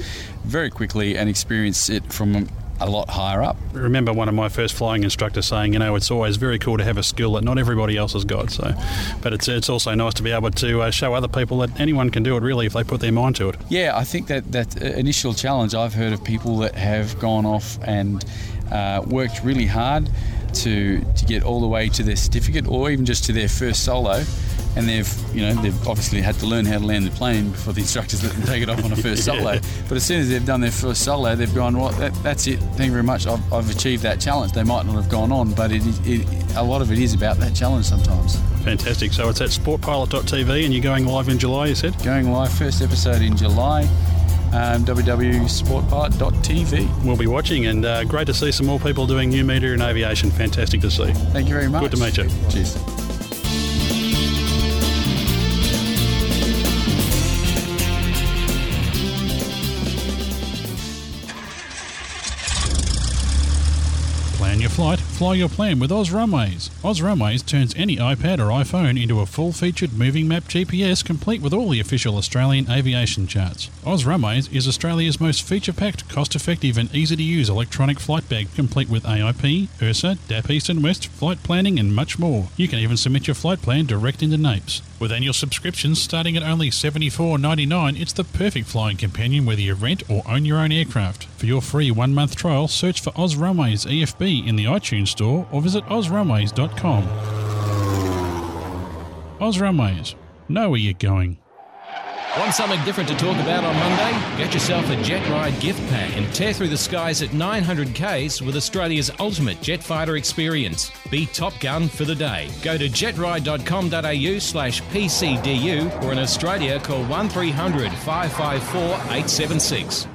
very quickly and experience it from a lot higher up. I remember one of my first flying instructors saying, you know, it's always very cool to have a skill that not everybody else has got. So, but it's it's also nice to be able to uh, show other people that anyone can do it really if they put their mind to it. Yeah, I think that that initial challenge I've heard of people that have gone off and uh, worked really hard to to get all the way to their certificate or even just to their first solo and they've you know they've obviously had to learn how to land the plane before the instructors let them take it off on a first yeah. solo. But as soon as they've done their first solo, they've gone, well, that, that's it. Thank you very much. I've, I've, achieved that challenge. They might not have gone on, but it, it, a lot of it is about that challenge sometimes. Fantastic. So it's at sportpilot.tv, and you're going live in July. You said going live first episode in July. Um, www.sportpilot.tv. We'll be watching, and uh, great to see some more people doing new media and aviation. Fantastic to see. Thank you very much. Good to meet you. Cheers. Flight, fly your plan with Oz Runways. Oz Runways turns any iPad or iPhone into a full-featured moving map GPS complete with all the official Australian aviation charts. Oz Runways is Australia's most feature-packed, cost-effective and easy-to-use electronic flight bag complete with AIP, ERSA, DAP East and West, flight planning and much more. You can even submit your flight plan direct into NAIPS. With annual subscriptions starting at only $74.99, it's the perfect flying companion whether you rent or own your own aircraft. For your free one-month trial, search for Oz Runways EFB in the iTunes Store or visit ozrunways.com. Oz Runways. Know where you're going. Want something different to talk about on Monday? Get yourself a Jet Ride gift pack and tear through the skies at 900 Ks with Australia's ultimate jet fighter experience. Be Top Gun for the day. Go to jetride.com.au slash PCDU or in Australia call 1300 554 876.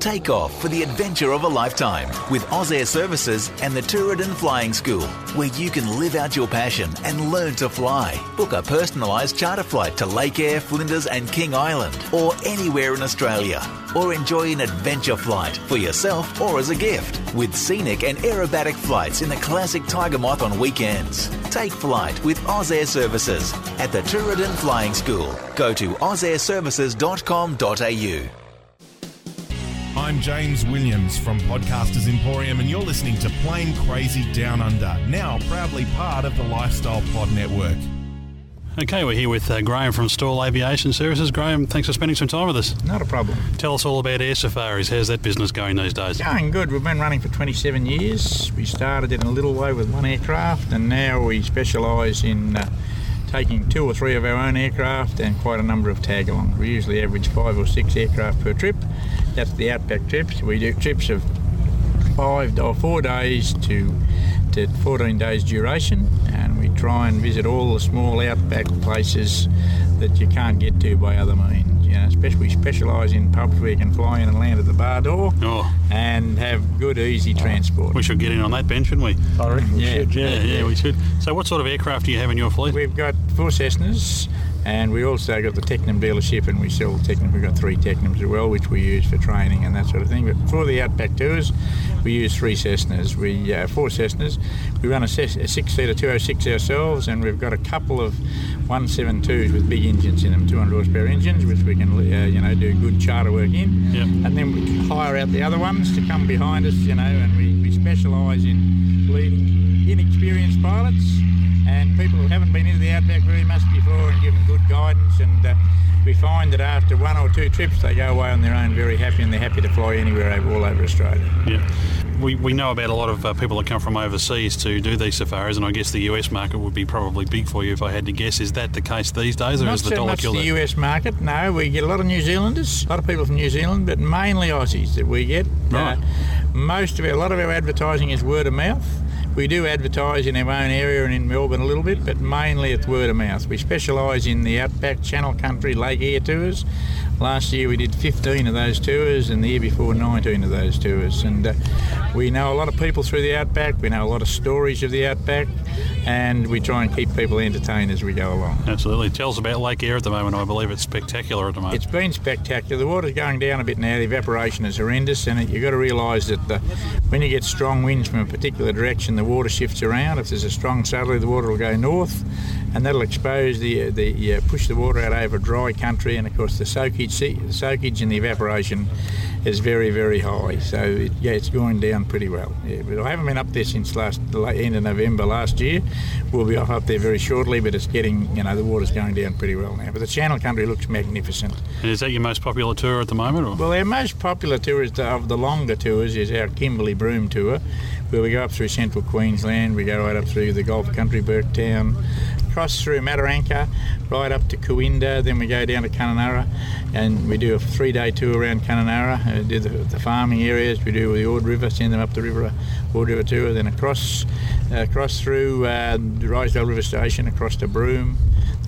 Take off for the adventure of a lifetime with Oz Air Services and the Tooradin Flying School, where you can live out your passion and learn to fly. Book a personalised charter flight to Lake Eyre, Flinders, and King Island, or anywhere in Australia. Or enjoy an adventure flight for yourself or as a gift with scenic and aerobatic flights in the classic Tiger Moth on weekends. Take flight with Oz Air Services at the Tooradin Flying School. Go to ozairservices.com.au. I'm James Williams from Podcasters Emporium, and you're listening to Plane Crazy Down Under, now proudly part of the Lifestyle Pod Network. Okay, we're here with uh, Graham from Stawell Aviation Services. Graham, thanks for spending some time with us. Not a problem. Tell us all about air safaris. How's that business going these days? Going good. We've been running for 27 years. We started in a little way with one aircraft, and now we specialise in uh, taking two or three of our own aircraft and quite a number of tag alongs. We usually average five or six aircraft per trip. That's the outback trips. We do trips of five or four days to to 14 days duration, and we try and visit all the small outback places that you can't get to by other means. You know, especially we specialise in pubs where you can fly in and land at the bar door Oh, and have good, easy transport. we should get in on that bench, shouldn't we? I reckon we yeah, should, yeah, yeah. yeah, we should. So, what sort of aircraft do you have in your fleet? We've got four Cessnas, and we also got the Tecnam dealership, and we sell Tecnam. We've got three Tecnams as well, which we use for training and that sort of thing. But for the outback tours, we use three Cessnas. We uh, four Cessnas. We run a, a six-seater 206 ourselves, and we've got a couple of 172s with big engines in them, 200 horsepower engines, which we can uh, you know do good charter work in. Yep. And then we hire out the other ones to come behind us, you know, and we, we specialise in leading inexperienced pilots and people who haven't been into the outback very much before and give them good guidance and uh, we find that after one or two trips they go away on their own very happy and they're happy to fly anywhere over, all over Australia. Yeah. We, we know about a lot of uh, people that come from overseas to do these safaris, and I guess the US market would be probably big for you if I had to guess. Is that the case these days, or Not has the so dollar much killed the? US market, no. We get a lot of New Zealanders, a lot of people from New Zealand, but mainly Aussies that we get. Right. Uh, most of our, a lot of our advertising is word of mouth. We do advertise in our own area and in Melbourne a little bit, but mainly it's word of mouth. We specialise in the outback, Channel Country, Lake Eyre tours. Last year we did 15 of those tours, and the year before 19 of those tours. And uh, we know a lot of people through the outback. We know a lot of stories of the outback, and we try and keep people entertained as we go along. Absolutely. Tell us about Lake Eyre at the moment. I believe it's spectacular at the moment. It's been spectacular. The water's going down a bit now. The evaporation is horrendous, and you've got to realise that the, when you get strong winds from a particular direction, the water shifts around. If there's a strong southerly, the water will go north, and that'll expose the the uh, push the water out over dry country. And of course, the soakage, the soakage and the evaporation is very very high. So it, yeah, it's going down pretty well. Yeah, but I haven't been up there since last end of November last year. We'll be off up there very shortly, but it's getting you know the water's going down pretty well now. But the Channel Country looks magnificent. And is that your most popular tour at the moment? Or? Well, our most popular tour is the, of the longer tours is our Kimberley Broome tour, where we go up through central Queensland, we go right up through the Gulf Country, Burketown, cross through Mataranka, right up to Cooinda, then we go down to Kununurra, and we do a three-day tour around Kununurra, uh, do the, the farming areas, we do the Ord River, send them up the river, Ord River tour, then across, uh, across through uh, the Rysdale River Station, across to Broome,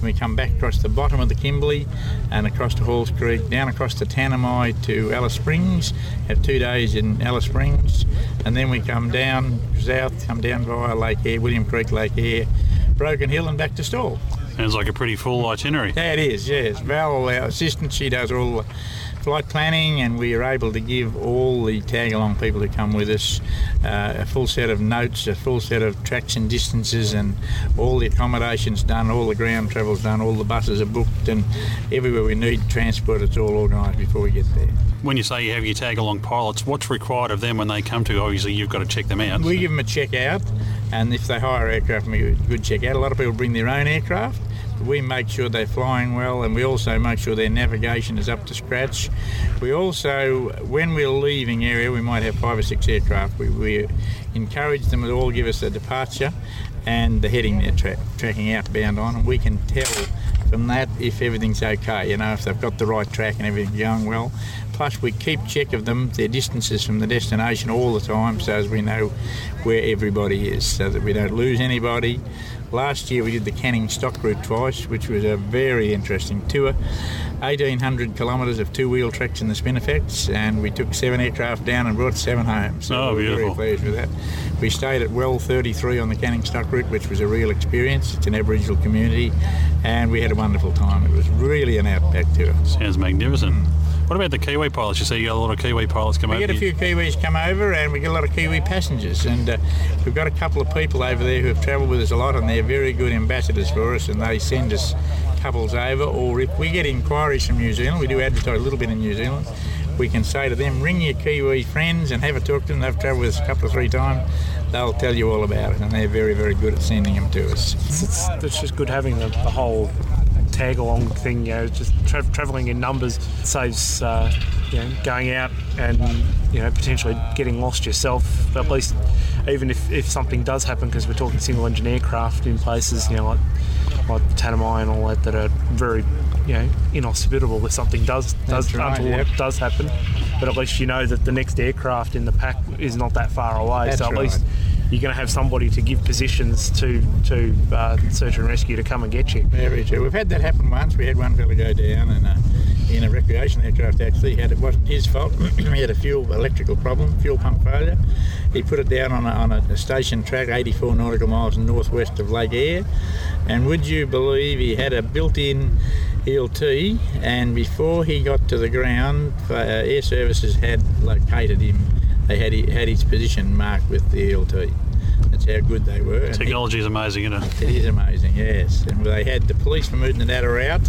then we come back across the bottom of the Kimberley and across to Halls Creek, down across to Tanami to Alice Springs, have two days in Alice Springs, and then we come down south, come down via Lake Eyre, William Creek Lake Eyre, Broken Hill and back to Stawell. Sounds like a pretty full itinerary. Yeah, it is, yes. Val, our assistant, she does all the flight planning, and we are able to give all the tag along people who come with us uh, a full set of notes, a full set of tracks and distances, and all the accommodations done, all the ground travel's done, all the buses are booked, and everywhere we need transport, it's all organised before we get there. When you say you have your tag along pilots, what's required of them when they come to? Obviously, you've got to check them out. We give them a check out, and if they hire aircraft, we good check out. A lot of people bring their own aircraft. We make sure they're flying well, and we also make sure their navigation is up to scratch. We also, when we're leaving area, we might have five or six aircraft. We, we encourage them to all give us a departure and the heading they're tra- tracking outbound on, and we can tell from that if everything's okay. You know, if they've got the right track and everything's going well. Plus, we keep check of them, their distances from the destination all the time, so as we know where everybody is, so that we don't lose anybody. Last year we did the Canning Stock Route twice, which was a very interesting tour. 1,800 kilometres of two-wheel tracks in the Spinifex, and we took seven aircraft down and brought seven home. So Oh, we were beautiful. very pleased with that. We stayed at Well 33 on the Canning Stock Route, which was a real experience. It's an Aboriginal community, and we had a wonderful time. It was really an outback tour. Sounds magnificent. What about the Kiwi pilots? You see you got a lot of Kiwi pilots come We over We get a few Kiwis come over, and we get a lot of Kiwi passengers. And uh, we've got a couple of people over there who have travelled with us a lot, and they're very good ambassadors for us, and they send us couples over. Or if we get inquiries from New Zealand, we do advertise a little bit in New Zealand. We we can say to them, ring your Kiwi friends and have a talk to them. They've travelled with us a couple of three times. They'll tell you all about it, and they're very, very good at sending them to us. It's, it's, it's just good having the, the whole tag along thing, you know, just tra- travelling in numbers saves, uh, you know, going out and, you know, potentially getting lost yourself. At least, even if, if something does happen, because we're talking single engine aircraft in places, you know, like, like Tanami and all that, that are very, you know, inhospitable if something does, does right, untoward yep. does happen. But at least you know that the next aircraft in the pack is not that far away. That's so at right. least you're going to have somebody to give positions to to uh, search and rescue to come and get you. Very true. We've had that happen once. We had one fella go down and uh, in a recreation aircraft actually. Had it wasn't his fault. he had a fuel electrical problem, fuel pump failure. He put it down on a, on a station track 84 nautical miles northwest of Lake Eyre. And would you believe he had a built-in ELT and before he got to the ground, uh, Air Services had located him. They had, had his position marked with the ELT. That's how good they were. And Technology is amazing, isn't it? it is amazing, yes. And they had the police from Oodnadatta out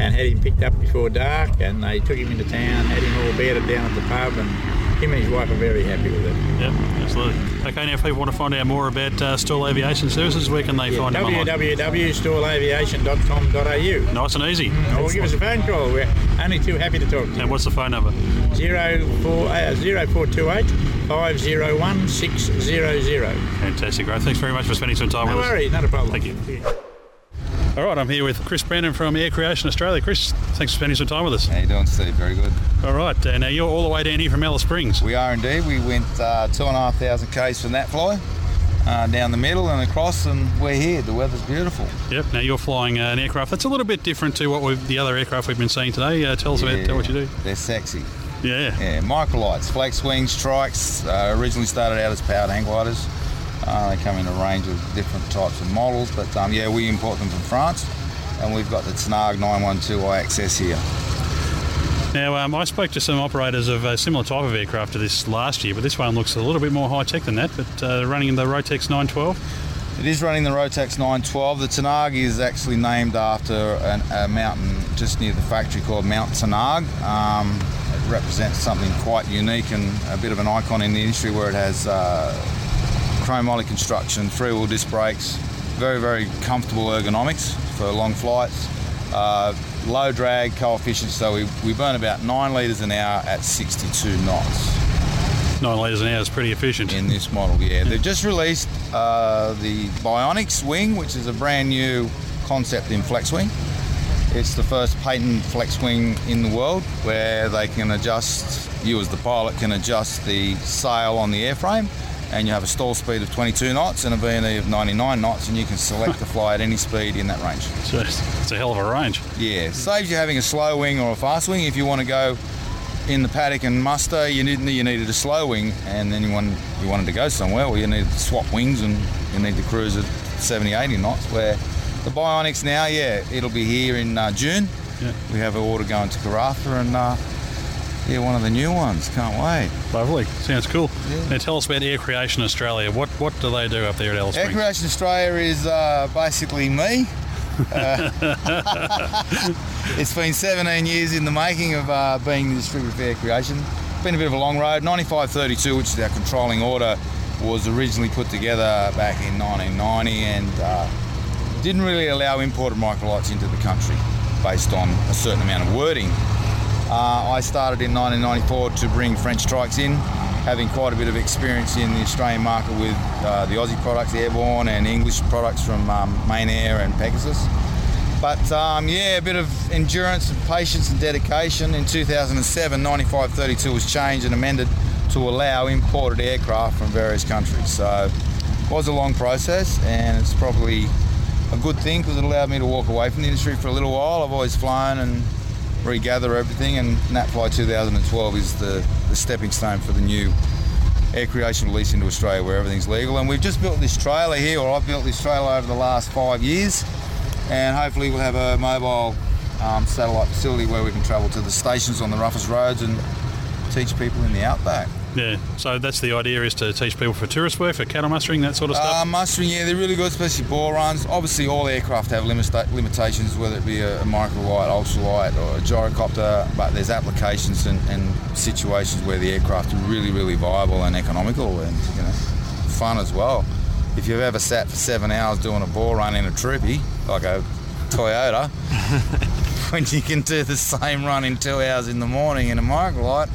and had him picked up before dark and they took him into town, had him all bedded down at the pub and him and his wife are very happy with it. Yep, absolutely. Okay, now if people want to find out more about uh, Stawell Aviation Services, where can they find them online? www.stawellaviation.com.au. Nice and easy. Or give us a phone call. We're only too happy to talk to you. And what's the phone number? Zero four, uh, 0428 501 600. Fantastic, great. Thanks very much for spending some time No with us. worries, not a problem. Thank you. All right, I'm here with Chris Brandon from Air Creation Australia. Chris, thanks for spending some time with us. How you doing, Steve? Very good. All right, uh, now you're all the way down here from Alice Springs. We are indeed. We went uh, two and a half thousand k's from that fly, uh, down the middle and across, and we're here. The weather's beautiful. Yep. Now you're flying uh, an aircraft that's a little bit different to what we've, the other aircraft we've been seeing today. Uh, tell us about uh, what you do. They're sexy. Yeah. Yeah, microlights, flex wings, trikes. Uh, originally started out as powered hang gliders. Uh, they come in a range of different types of models, but um, yeah, we import them from France, and we've got the Tanarg 912 iXess here. Now, um, I spoke to some operators of a similar type of aircraft to this last year, but this one looks a little bit more high tech than that. But uh, running the Rotax 912. It is running the Rotax 912. The Tanarg is actually named after an, a mountain just near the factory called Mount Tanarg. Um, it represents something quite unique and a bit of an icon in the industry where it has uh, chromoly construction, three-wheel disc brakes, very, very comfortable ergonomics for long flights. Uh, low drag coefficient, so we, we burn about 9 litres an hour at 62 knots. 9 litres an hour is pretty efficient. In this model, yeah. They've just released uh, the BioniX wing, which is a brand new concept in flex wing. It's the first patent flex wing in the world where they can adjust, you as the pilot can adjust the sail on the airframe and you have a stall speed of 22 knots and a VNE of 99 knots and you can select to fly at any speed in that range. So it's a hell of a range. Yeah, saves you having a slow wing or a fast wing. If you want to go in the paddock and muster, you, need, you needed a slow wing and then you, want, you wanted to go somewhere, well, you need to swap wings and you need to cruise at 70, 80 knots where the BioniX now, yeah, it'll be here in uh, June. Yeah. We have an order going to Karratha and uh, yeah, one of the new ones. Can't wait. Lovely. Sounds cool. Now tell us about Air Creation Australia. What what do they do up there at Alice Air Springs? Creation Australia is uh, basically me. It's been 17 years in the making of uh, being the distributor for Air Creation. Been a bit of a long road. 9532, which is our controlling order, was originally put together back in 1990 and uh, didn't really allow imported microlights into the country based on a certain amount of wording. Uh, I started in 1994 to bring French strikes in, having quite a bit of experience in the Australian market with uh, the Aussie products, Airborne, and English products from um, Mainair and Pegasus. But um, yeah, a bit of endurance and patience and dedication. In 2007, 9532 was changed and amended to allow imported aircraft from various countries. So it was a long process, and it's probably a good thing because it allowed me to walk away from the industry for a little while. I've always flown and regather everything, and NatFly 2012 is the, the stepping stone for the new air creation release into Australia where everything's legal. And we've just built this trailer here, or I've built this trailer over the last five years, and hopefully we'll have a mobile um, satellite facility where we can travel to the stations on the roughest roads and teach people in the outback. Yeah. So that's the idea is to teach people for tourist work, for cattle mustering, that sort of stuff. Uh, mustering, yeah, they're really good, especially bore runs. Obviously, all aircraft have limita- limitations, whether it be a, a microlight, ultralight, or a gyrocopter. But there's applications and, and situations where the aircraft are really, really viable and economical, and you know, fun as well. If you've ever sat for seven hours doing a bore run in a troopy, like a Toyota, when you can do the same run in two hours in the morning in a microlight,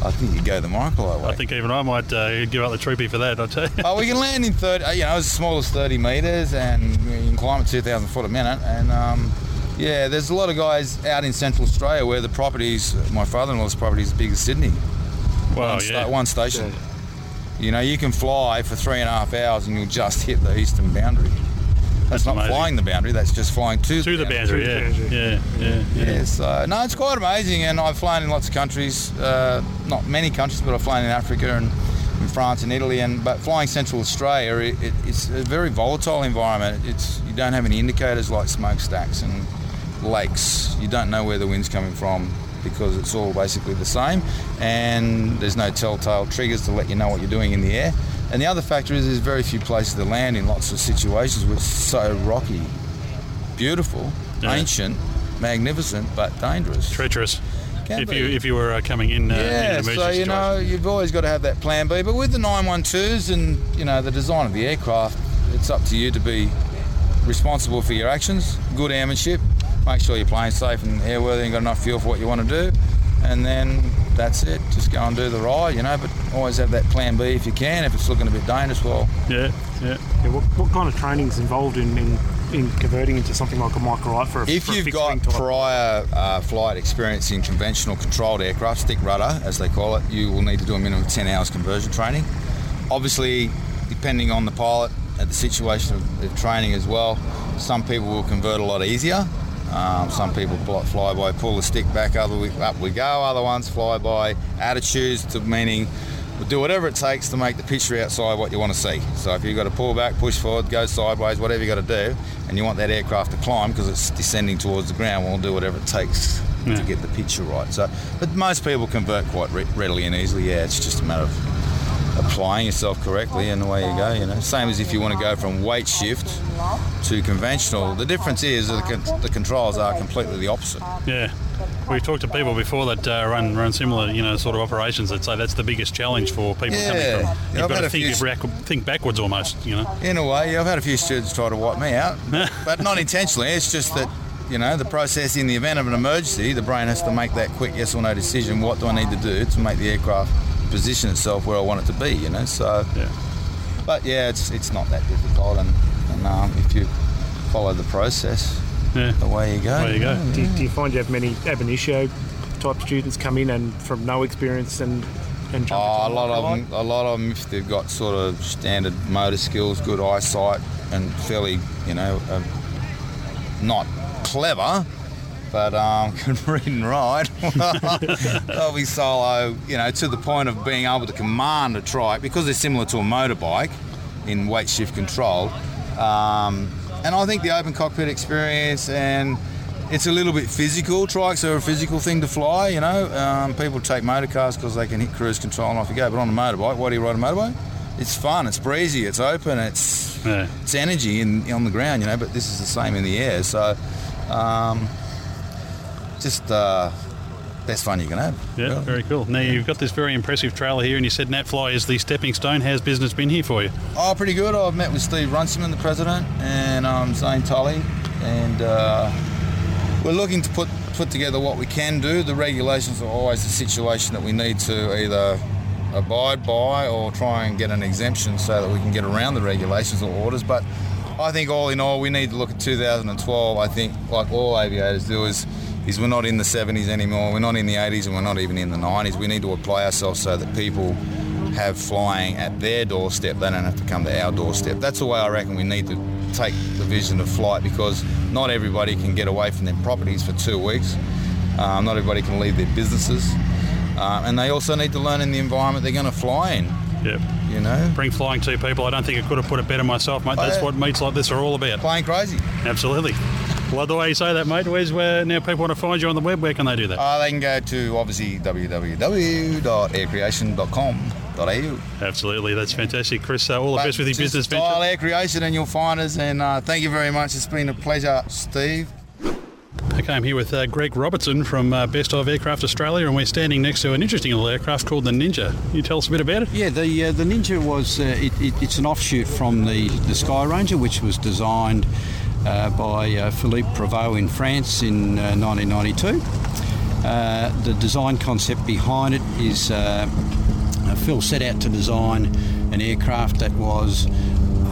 I think you go the microlight way. I think even I might uh, give up the troopy for that. I tell you. oh, we can land in 30, uh, you know, as small as 30 metres and you can climb at 2,000 foot a minute. And um, yeah, there's a lot of guys out in Central Australia where the properties, my father in law's property is as big as Sydney. Wow, one, yeah. one station. You know, you can fly for three and a half hours and you'll just hit the eastern boundary. That's, not amazing. flying the boundary, that's just flying to, To the boundary, yeah. Yeah, yeah, yeah. yeah, so no, it's quite amazing, and I've flown in lots of countries, uh, not many countries, but I've flown in Africa and in France and Italy, and but flying Central Australia, it, it, it's a very volatile environment. It's you don't have any indicators like smokestacks and lakes. You don't know where the wind's coming from because it's all basically the same, and there's no telltale triggers to let you know what you're doing in the air. And the other factor is there's very few places to land in lots of situations where it's so rocky, beautiful, Yeah. ancient, magnificent, but dangerous. Treacherous. Can if be. you if you were uh, coming in uh, in yeah, emergency so you situation. know you've always got to have that plan B. But with the 912s and you know the design of the aircraft, it's up to you to be responsible for your actions. Good airmanship. Make sure you're playing safe and airworthy and got enough fuel for what you want to do. And then that's it. Just go and do the ride, you know. But always have that plan B if you can. If it's looking a bit dangerous, well, yeah, yeah. Yeah, what, what kind of training is involved in, in, in converting into something like a microlight for a If for you've fixed got prior uh, flight experience in conventional controlled aircraft, stick rudder as they call it, you will need to do a minimum of 10 hours conversion training. Obviously, depending on the pilot and the situation of, of training as well, some people will convert a lot easier. Um, some people fly by, pull the stick back, other we, up we go. Other ones fly by attitudes to meaning we'll do whatever it takes to make the picture outside what you want to see. So if you've got to pull back, push forward, go sideways, whatever you got to do, and you want that aircraft to climb because it's descending towards the ground, we'll do whatever it takes to get the picture right. So, but most people convert quite re- readily and easily. Yeah, it's just a matter of applying yourself correctly and away you go. You know, same as if you want to go from weight shift to conventional. The difference is that the, con- the controls are completely the opposite. Yeah. We've talked to people before that uh, run run similar, you know, sort of operations that say that's the biggest challenge for people Yeah. coming Yeah, from. You've I've got to think, few- back, think backwards almost, you know. In a way, I've had a few students try to wipe me out, but not intentionally. It's just that, you know, the process in the event of an emergency, the brain has to make that quick yes or no decision. What do I need to do to make the aircraft position itself where I want it to be? You know, so. Yeah. But yeah, it's it's not that difficult, and, and um, if you follow the process, yeah. away you go. Do, you- go. do you find you have many ab initio type students come in and from no experience and and jump Oh, a into lot of them. A lot of them, if they've got sort of standard motor skills, good eyesight, and fairly, you know, um, not clever, but um, can read and write. They'll be solo, you know, to the point of being able to command a trike because they're similar to a motorbike in weight shift control. Um, and I think the open cockpit experience and it's a little bit physical. Trikes are a physical thing to fly, you know. Um, people take motor cars because they can hit cruise control and off you go. But on a motorbike, why do you ride a motorbike? It's fun, it's breezy, it's open, it's it's energy in, on the ground, you know. But this is the same in the air. So, um, just uh, best fun you can have. Yeah, very cool. Now you've got this very impressive trailer here, and you said NatFly is the stepping stone. How's business been here for you? Oh, pretty good. I've met with Steve Runciman, the president, and um, Zane Tully, and uh, we're looking to put put together what we can do. The regulations are always the situation that we need to either abide by or try and get an exemption so that we can get around the regulations or orders. But I think all in all, we need to look at 2012. I think, like all aviators do, is is we're not in the 70s anymore. We're not in the 80s, and we're not even in the 90s. We need to apply ourselves so that people have flying at their doorstep. They don't have to come to our doorstep. That's the way I reckon we need to take the vision of flight because not everybody can get away from their properties for two weeks. Um, not everybody can leave their businesses. Um, and they also need to learn in the environment they're going to fly in. Yep. You know? Bring flying to people. I don't think I could have put it better myself, mate. That's what meets like this are all about. Plane Crazy. Absolutely. Love the way you say that, mate. Where's where now people want to find you on the web? Where can they do that? Uh, they can go to obviously www.aircreation.com.au. Absolutely, that's fantastic, Chris. Uh, all the But best with your just business venture. Dial Air Creation and you'll find us. And uh, thank you very much. It's been a pleasure, Steve. Okay, I'm here with uh, Greg Robertson from uh, Best Off Aircraft Australia, and we're standing next to an interesting little aircraft called the Ninja. Can you tell us a bit about it? Yeah, the uh, the Ninja was uh, it, it, it's an offshoot from the the Sky Ranger, which was designed by uh, Philippe Prévost in France in uh, 1992. Uh, the design concept behind it is uh, Phil set out to design an aircraft that was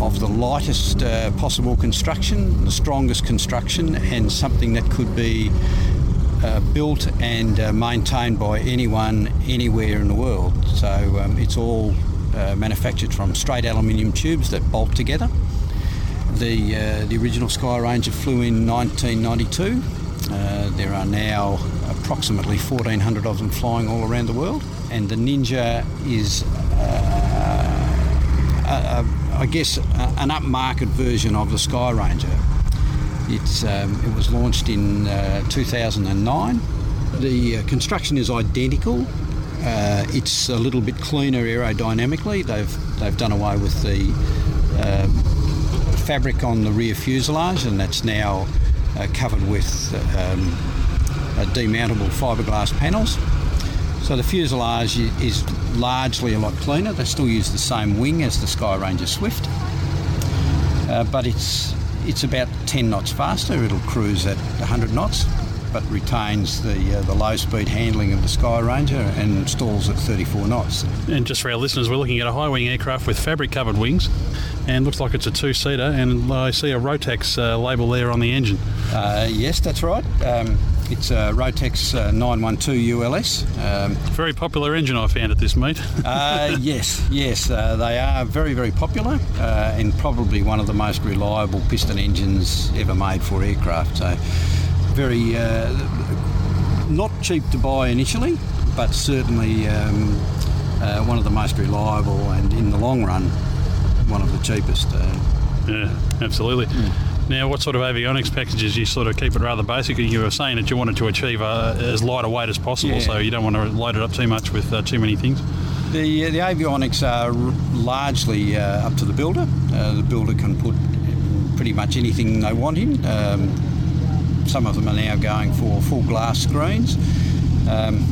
of the lightest uh, possible construction, the strongest construction, and something that could be uh, built and uh, maintained by anyone anywhere in the world. So um, it's all uh, manufactured from straight aluminium tubes that bolt together. The, uh, the original Sky Ranger flew in 1992. Uh, there are now approximately 1,400 of them flying all around the world, and the Ninja is, uh, a, a, I guess, a, an upmarket version of the Sky Ranger. It's, um, it was launched in uh, 2009. The uh, construction is identical. Uh, it's a little bit cleaner aerodynamically. They've they've done away with the um, fabric on the rear fuselage, and that's now uh, covered with um, demountable fiberglass panels. So the fuselage is largely a lot cleaner. They still use the same wing as the Sky Ranger Swift, uh, but it's it's about 10 knots faster. It'll cruise at 100 knots, but retains the uh, the low speed handling of the Sky Ranger and stalls at 34 knots. And just for our listeners, we're looking at a high wing aircraft with fabric covered wings, and looks like it's a two seater. And I see a Rotax uh, label there on the engine. Uh, yes, that's right. Um, it's a Rotax uh, 912 ULS. Um, Very popular engine, I found at this meet. uh, yes, yes, uh, they are very, very popular uh, and probably one of the most reliable piston engines ever made for aircraft. So, very uh, not cheap to buy initially, but certainly um, uh, one of the most reliable and in the long run, one of the cheapest. Uh, Yeah, absolutely. Now, what sort of avionics packages you sort of keep it rather basic? You were saying that you wanted to achieve uh, as light a weight as possible, Yeah. so you don't want to load it up too much with uh, too many things. The, the avionics are largely uh, up to the builder. Uh, the builder can put pretty much anything they want in. Um, some of them are now going for full glass screens. Um,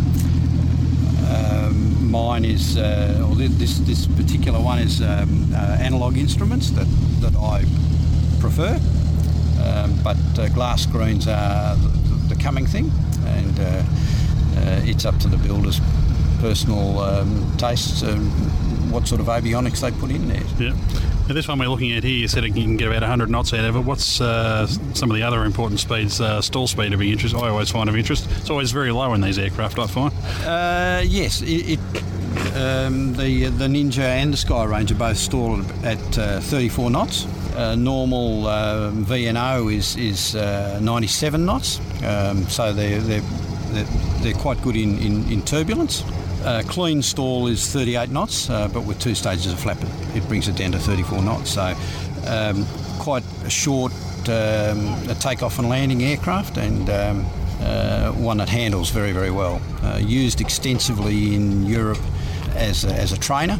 um, mine is, uh, or this this particular one is um, uh, analog instruments that, that I prefer. Um, but uh, glass screens are the, the coming thing, and uh, uh, it's up to the builders' personal um, tastes um, what sort of avionics they put in there. Yeah. Now, this one we're looking at here, you said you can get about 100 knots out of it. What's uh, some of the other important speeds? Uh, stall speed of interest. I always find of interest. It's always very low in these aircraft. I find. Uh, yes, it, it um, the the Ninja and the Sky Ranger both stall at uh, 34 knots. Uh, normal uh, VNO is is uh, 97 knots, um, so they're, they're they're they're quite good in in, in turbulence. Uh, clean stall is 38 knots, uh, but with two stages of flap, it, brings it down to 34 knots. So um, quite a short um, a takeoff and landing aircraft, and um, uh, one that handles very, very well. Uh, used extensively in Europe as a, as a trainer,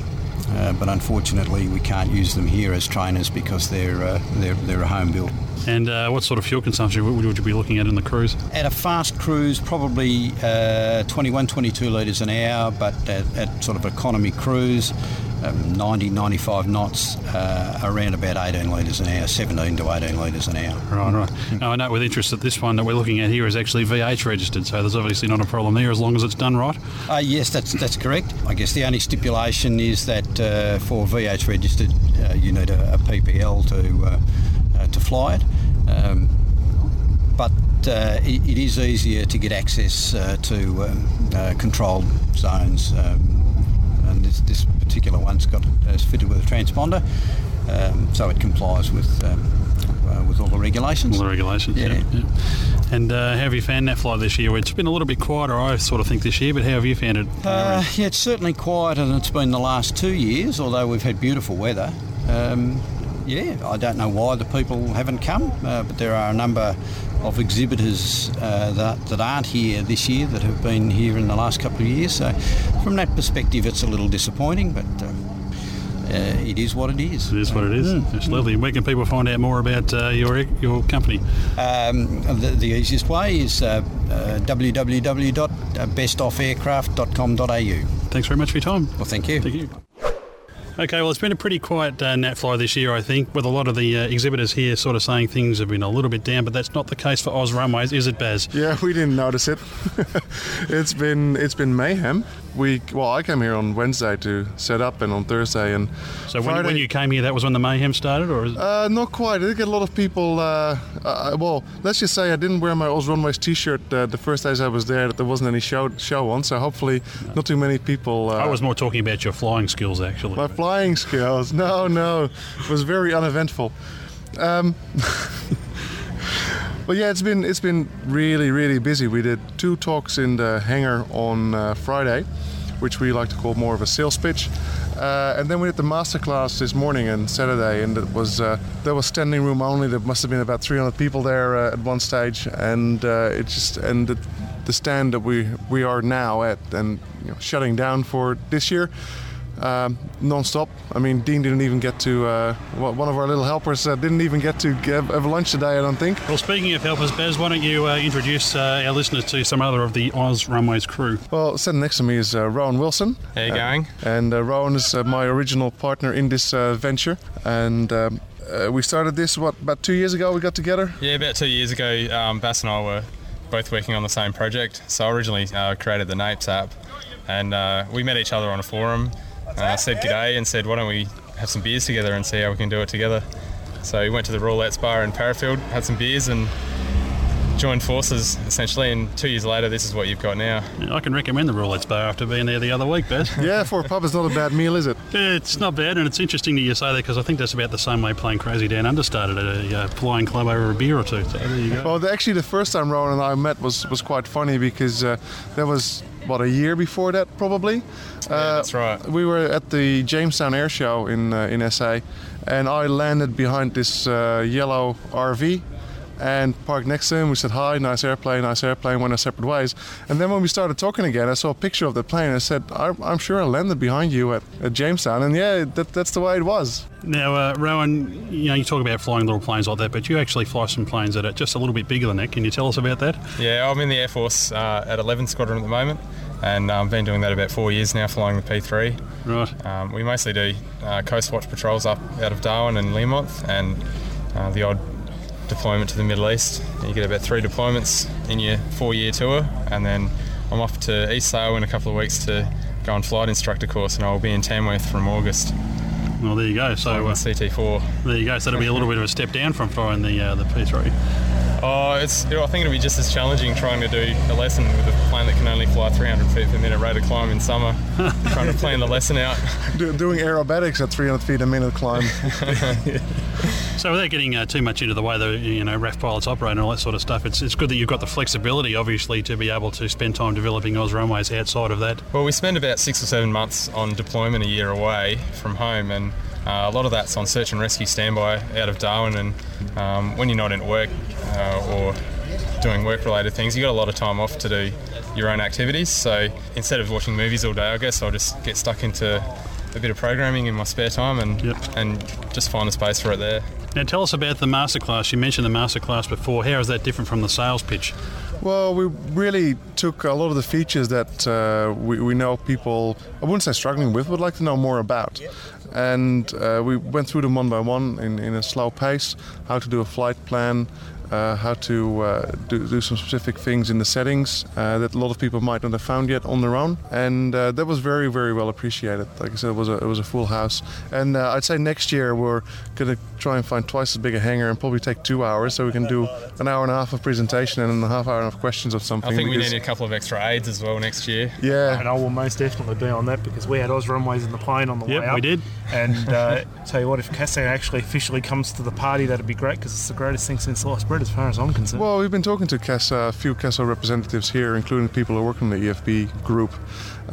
uh, but unfortunately we can't use them here as trainers because they're uh, they're, they're a home built. And uh, what sort of fuel consumption would, you be looking at in the cruise? At a fast cruise, probably uh, 21, 22 litres an hour, but at, at sort of economy cruise, um, 90, 95 knots, uh, around about 18 litres an hour, 17 to 18 litres an hour. Right, right. Now, I know with interest that this one that we're looking at here is actually VH registered, so there's obviously not a problem there as long as it's done right. Uh, yes, that's that's correct. I guess the only stipulation is that uh, for VH registered, uh, you need a, a PPL to uh, uh, to fly it. Um, but uh, it, it is easier to get access uh, to um, uh, controlled zones. Um, and this, this particular one's got is fitted with a transponder, um, so it complies with um, uh, with all the regulations. All the regulations, yeah. yeah. And uh, how have you found NatFly this year? It's been a little bit quieter, I sort of think, this year, but how have you found it? Uh, yeah, it's certainly quieter than it's been the last two years, although we've had beautiful weather. Um, yeah, I don't know why the people haven't come, uh, but there are a number of exhibitors uh, that, that aren't here this year that have been here in the last couple of years. So, from that perspective, it's a little disappointing, but uh, uh, it is what it is. It is what it is. It's lovely. Where can people find out more about uh, your your company? Um, the, the easiest way is uh, uh, www.bestoffaircraft.com.au. Thanks very much for your time. Well, thank you. Thank you. Okay, well, it's been a pretty quiet uh, this year, I think, with a lot of the uh, exhibitors here sort of saying things have been a little bit down, but that's not the case for Oz Runways, is it, Baz? Yeah, we didn't notice it. it's been it's been mayhem. We well, I came here on Wednesday to set up, and on Thursday and So when, Friday, when you came here, that was when the mayhem started, or is Uh, not quite. I did get a lot of people. Uh, uh, well, let's just say I didn't wear my Oz Runways T-shirt uh, the first days I was there. That there wasn't any show show on, so hopefully not too many people. Uh, I was more talking about your flying skills, actually. my flying skills. No, no, it was very uneventful. Um, but yeah, it's been it's been really really busy. We did two talks in the hangar on uh, Friday, which we like to call more of a sales pitch. Uh, and then we did the masterclass this morning and Saturday, and it was uh, there was standing room only. There must have been about 300 people there uh, at one stage, and uh, it just and the, the stand that we we are now at and you know, shutting down for this year um, non-stop. I mean, Dean didn't even get to. Uh, one one of our little helpers uh, didn't even get to have, have lunch today. I don't think. Well, speaking of helpers, Baz, why don't you uh, introduce uh, our listeners to some other of the Oz Runways crew? Well, sitting next to me is uh, Rowan Wilson. How you Uh, going? and uh, Rowan is uh, my original partner in this uh, venture, and. Um, uh, we started this what about two years ago. We got together. Yeah, about two years ago, um, Baz and I were both working on the same project. So I originally uh, created the Napes app, and uh, we met each other on a forum. Uh, said g'day and said, why don't we have some beers together and see how we can do it together. So we went to the Roulettes Bar in Parafield, had some beers, and joined forces essentially. And two years later, this is what you've got now. I can recommend the Roulettes Bar after being there the other week, Baz. yeah, for a pub, it's not a bad meal, is it? It's not bad, and it's interesting that you say that because I think that's about the same way Plane Crazy Down Under started at a uh, flying club over a beer or two. So there you go. Well, the, actually, the first time Rowan and I met was was quite funny because uh, that was what a year before that, probably. Uh, that's right. We were at the Jamestown Air Show in uh, in SA, and I landed behind this uh, yellow RV. And parked next to him. We said hi, nice airplane, nice airplane. Went our separate ways. And then when we started talking again, I saw a picture of the plane. And I said, "I'm, I'm sure I landed behind you at, at Jamestown." And yeah, that, that's the way it was. Now, uh, Rowan, you know, you talk about flying little planes like that, but you actually fly some planes that are just a little bit bigger than that. Can you tell us about that? Yeah, I'm in the Air Force uh, at 11 Squadron at the moment, and I've um, been doing that about four years now, flying the P3. Right. Um, we mostly do uh, coast watch patrols up out of Darwin and Learmonth, and uh, the odd deployment to the Middle East. You get about three deployments in your four-year tour, and then I'm off to East Sale in a couple of weeks to go on flight instructor course, and I'll be in Tamworth from August. Well, there you go. So uh, CT4. There you go. So that'll be a little bit of a step down from flying the uh, the P3. Oh, it's. I think it'll be just as challenging trying to do a lesson with a plane that can only fly 300 feet per minute rate of climb in summer. trying to plan the lesson out. Do, doing aerobatics at 300 feet a minute climb. So without getting uh, too much into the way the you know RAAF pilots operate and all that sort of stuff, it's, it's good that you've got the flexibility, obviously, to be able to spend time developing Oz runways outside of that. Well, we spend about six or seven months on deployment a year away from home, and uh, a lot of that's on search and rescue standby out of Darwin. And um, when you're not in work uh, or doing work-related things, you've got a lot of time off to do your own activities. So instead of watching movies all day, I guess I'll just get stuck into a bit of programming in my spare time and and just find a space for it there. Now, tell us about the masterclass. You mentioned the masterclass before. How is that different from the sales pitch? Well, we really took a lot of the features that uh, we, we know people, I wouldn't say struggling with, would like to know more about. And uh, we went through them one by one in, in a slow pace how to do a flight plan, uh, how to uh, do, do some specific things in the settings uh, that a lot of people might not have found yet on their own, and uh, that was very, very well appreciated. Like I said, it was a, it was a full house, and uh, I'd say next year we're going to try and find twice as big a hangar and probably take two hours, so we can do an hour and a half of presentation and a half hour of questions or something. I think we need a couple of extra aids as well next year. Yeah. And I will most definitely be on that because we had Oz runways in the plane on the Yep, way up. we did. And uh, tell you what, if Castan actually officially comes to the party, that'd be great because it's the greatest thing since sliced bread, as far as I'm concerned. Well, we've been talking to CASA, a few CASA representatives here, including people who work in the EFB group,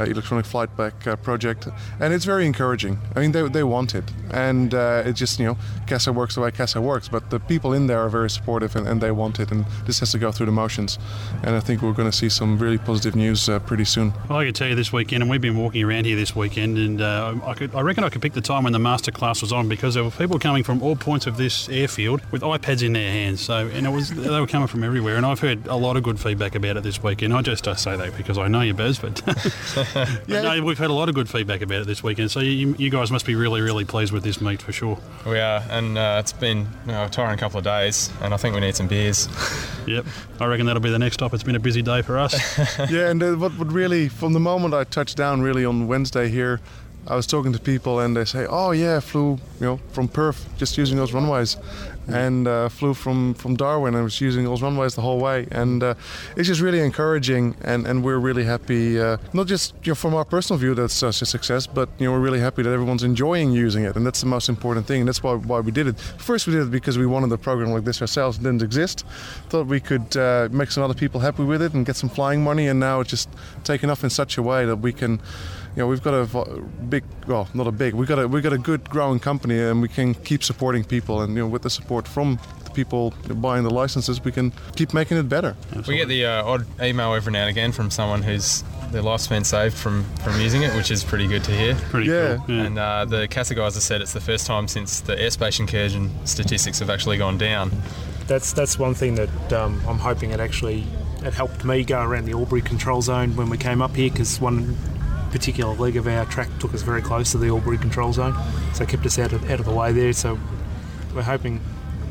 uh, Electronic Flight Bag uh, project, and it's very encouraging. I mean, they, they want it, and uh, it's just, you know, CASA works the way CASA works, but the people in there are very supportive and, and they want it, and this has to go through the motions. And I think we're going to see some really positive news uh, pretty soon. Well, I can tell you this weekend, and we've been walking around here this weekend, and uh, I, could, I reckon I could pick the time when the masterclass was on because there were people coming from all points of this airfield with iPads in their hands. So, and it was they were coming from everywhere, and I've heard a lot of good feedback about it this weekend. I just I say that because I know you, Baz, but, but no, we've had a lot of good feedback about it this weekend. So you, you guys must be really, really pleased with this meet for sure. We are, and uh, it's been you know, a tiring couple of days, and I think we need some beers. yep, I reckon that'll be the next stop. It's been a busy day for us. yeah, and uh, what would really, from the moment I touched down, really on Wednesday here, I was talking to people and they say, "Oh yeah, I flew, you know, from Perth just using those runways, and uh, flew from from Darwin and was using those runways the whole way." And uh, it's just really encouraging, and, and we're really happy. Uh, not just you know, from our personal view that's such a success, but you know we're really happy that everyone's enjoying using it, and that's the most important thing. And that's why why we did it. First, we did it because we wanted a program like this ourselves. It didn't exist. Thought we could uh, make some other people happy with it and get some flying money, and now it's just taken off in such a way that we can you know, we've got a big, well, not a big, we've got a, we've got a good growing company and we can keep supporting people. And, you know, with the support from the people buying the licenses, we can keep making it better. We get the uh, odd email every now and again from someone who's their life's been saved from, from using it, which is pretty good to hear. Pretty yeah. cool. Yeah. And uh, the CASA guys have said it's the first time since the airspace incursion statistics have actually gone down. That's that's one thing that um, I'm hoping it actually it helped me go around the Albury control zone when we came up here because one particular leg of our track took us very close to the Albury control zone, so kept us out of, out of the way there. So we're hoping,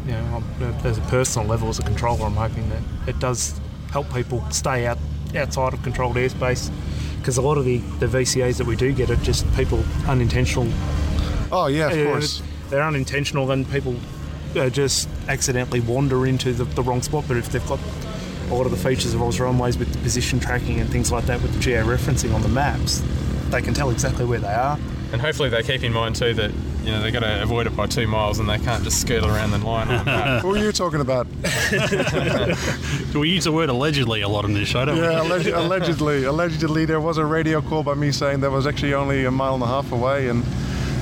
you know, as a personal level as a controller, I'm hoping that it does help people stay out outside of controlled airspace because a lot of the, the VCAs that we do get are just people unintentional. Oh yeah, of uh, course. They're unintentional, and people uh, just accidentally wander into the, the wrong spot. But if they've got a lot of the features of Oz Runways with the position tracking and things like that with the geo referencing on the maps, they can tell exactly where they are. And hopefully they keep in mind too that you know they've got to avoid it by two miles and they can't just skirt around the line on the map. Who are you talking about? we use the word allegedly a lot in this show, don't yeah, we? alleged, allegedly. Allegedly, there was a radio call by me saying that was actually only a mile and a half away, and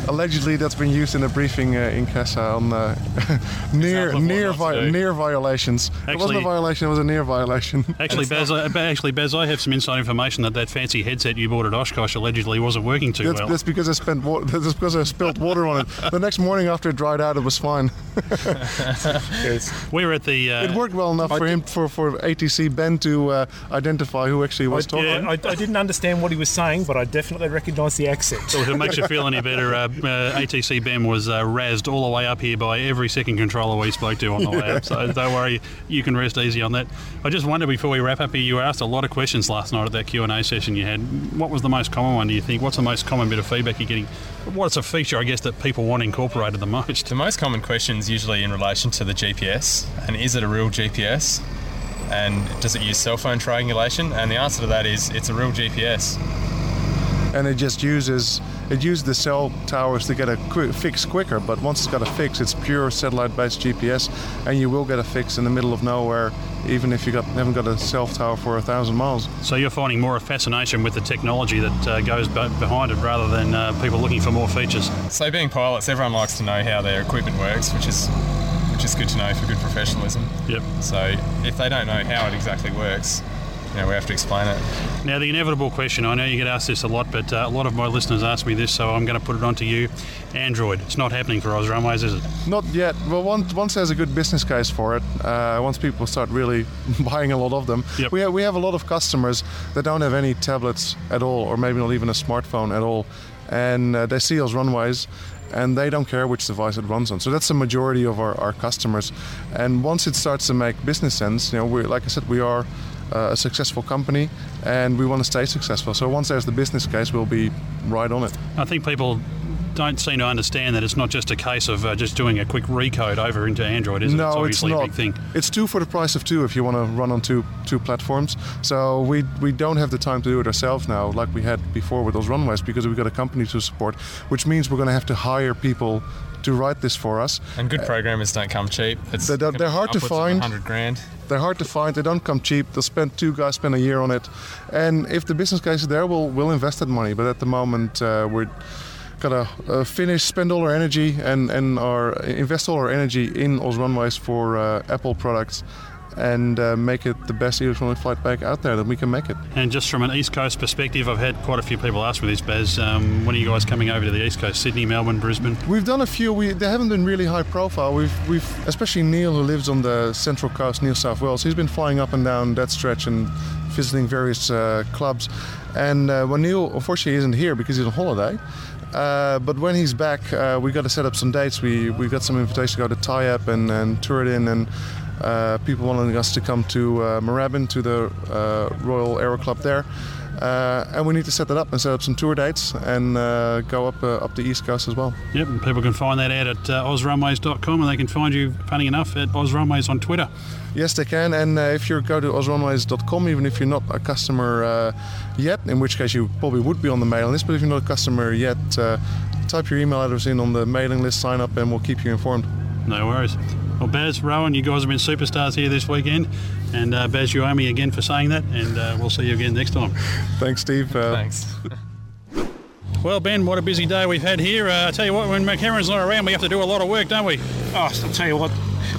allegedly that's been used in a briefing uh, in CASA on uh, near near vi- near violations. it wasn't a violation; it was a near violation. Actually, Baz, I, actually, Baz, I have some inside information that that fancy headset you bought at Oshkosh allegedly wasn't working too That's, well. that's because I spent wa- that's because I spilled water on it. The next morning after it dried out, it was fine. we were at the. Uh, it worked well enough for him for, for ATC Ben to uh, identify who actually was talking. I, I, I didn't understand what he was saying, but I definitely recognised the accent. So if it makes you feel any better, uh, uh, ATC Ben was uh, razzed all the way up here by every second controller we spoke to on the way up. So don't worry, you can rest easy on that. I just wonder before we wrap up here, you were asked a lot of questions last night at that Q and A session you had. What was the most common one? Do you think? What's the most common bit of feedback you're getting? What's a feature, I guess, that people want incorporated the most? The most common questions usually in relation to the GPS, and is it a real GPS? And does it use cell phone triangulation? And the answer to that is it's a real GPS. And it just uses it uses the cell towers to get a quick fix quicker. But once it's got a fix, it's pure satellite-based GPS, and you will get a fix in the middle of nowhere, even if you got haven't got a cell tower for a thousand miles. So you're finding more of fascination with the technology that uh, goes be- behind it rather than uh, people looking for more features. So being pilots, everyone likes to know how their equipment works, which is which is good to know for good professionalism. Yep. So if they don't know how it exactly works, you know, we have to explain it. Now, the inevitable question I know you get asked this a lot, but uh, a lot of my listeners ask me this, so I'm going to put it on to you. Android, it's not happening for Oz Runways, is it? Not yet. Well, once, once there's a good business case for it, uh, once people start really buying a lot of them, we, have, we have a lot of customers that don't have any tablets at all, or maybe not even a smartphone at all, and uh, they see Oz Runways. And they don't care which device it runs on. So that's the majority of our, our customers. And once it starts to make business sense, you know, we like I said, we are a successful company and we want to stay successful. So once there's the business case, we'll be right on it. I think people don't seem to understand that it's not just a case of uh, just doing a quick recode over into Android, is it? no, it's it's not. a big thing. It's two for the price of two if you want to run on two two platforms. So we we don't have the time to do it ourselves now, like we had before with those runways, because we've got a company to support, which means we're going to have to hire people to write this for us. And good programmers don't come cheap. It's They're, they're, they're hard to find. 100 grand. They're hard to find. They don't come cheap. They'll spend two guys spend a year on it, and if the business case is there, we'll we'll invest that money. But at the moment, uh, we're gotta uh, finish, spend all our energy, and and our invest all our energy in Oz Runways for uh, Apple products, and uh, make it the best electronic flight bag out there that we can make it. And just from an East Coast perspective, I've had quite a few people ask me this, Baz. Um, when are you guys coming over to the East Coast? Sydney, Melbourne, Brisbane? We've done a few. We they haven't been really high profile. We've we've especially Neil who lives on the central coast, New South Wales. He's been flying up and down that stretch and visiting various uh, clubs. And uh, when Neil unfortunately isn't here because he's on holiday. Uh, but when he's back, uh, we got to set up some dates. We we got some invitations to go to Tyabb and and Tooradin and. Uh, people wanting us to come to uh, Moorabbin to the uh, Royal Aero Club there, uh, and we need to set that up and set up some tour dates and uh, go up uh, up the east coast as well. Yep, and people can find that out at uh, ozrunways.com and they can find you, funny enough, at ozrunways on Twitter. Yes, they can. And uh, if you go to ozrunways.com, even if you're not a customer uh, yet, in which case you probably would be on the mailing list, but if you're not a customer yet, uh, type your email address in on the mailing list, sign up, and we'll keep you informed. No worries. Well, Baz, Rowan, you guys have been superstars here this weekend. And uh, Baz, you owe me again for saying that. And uh, we'll see you again next time. Thanks, Steve. Uh, Thanks. Well, Ben, what a busy day we've had here. Uh, I tell you what, when McHeron's not around, we have to do a lot of work, don't we? Oh, I'll tell you what,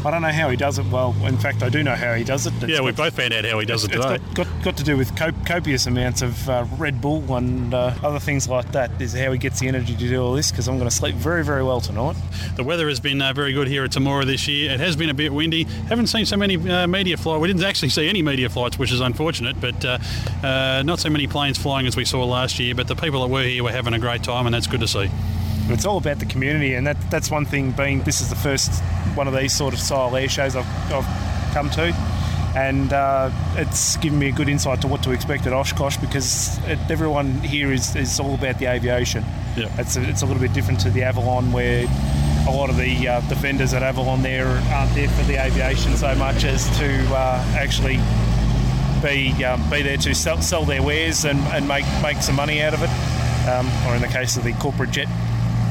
I don't know how he does it well. In fact, I do know how he does it. It's yeah, we both found out how he does it it's today. got, got, got to do with cop- copious amounts of uh, Red Bull and uh, other things like that. Is how he gets the energy to do all this because I'm going to sleep very, very well tonight. The weather has been uh, very good here at Temora this year. It has been a bit windy. Haven't seen so many uh, media flights. We didn't actually see any media flights, which is unfortunate, but uh, uh, not so many planes flying as we saw last year. But the people that were here were having a great time, and that's good to see. It's all about the community, and that, that's one thing. Being this is the first one of these sort of style air shows I've, I've come to, and uh, it's given me a good insight to what to expect at Oshkosh because it, everyone here is, is all about the aviation. Yeah. It's a, it's a little bit different to the Avalon where a lot of the uh, the vendors at Avalon there aren't there for the aviation so much as to uh, actually be um, be there to sell, sell their wares and, and make make some money out of it. Um, or in the case of the corporate jet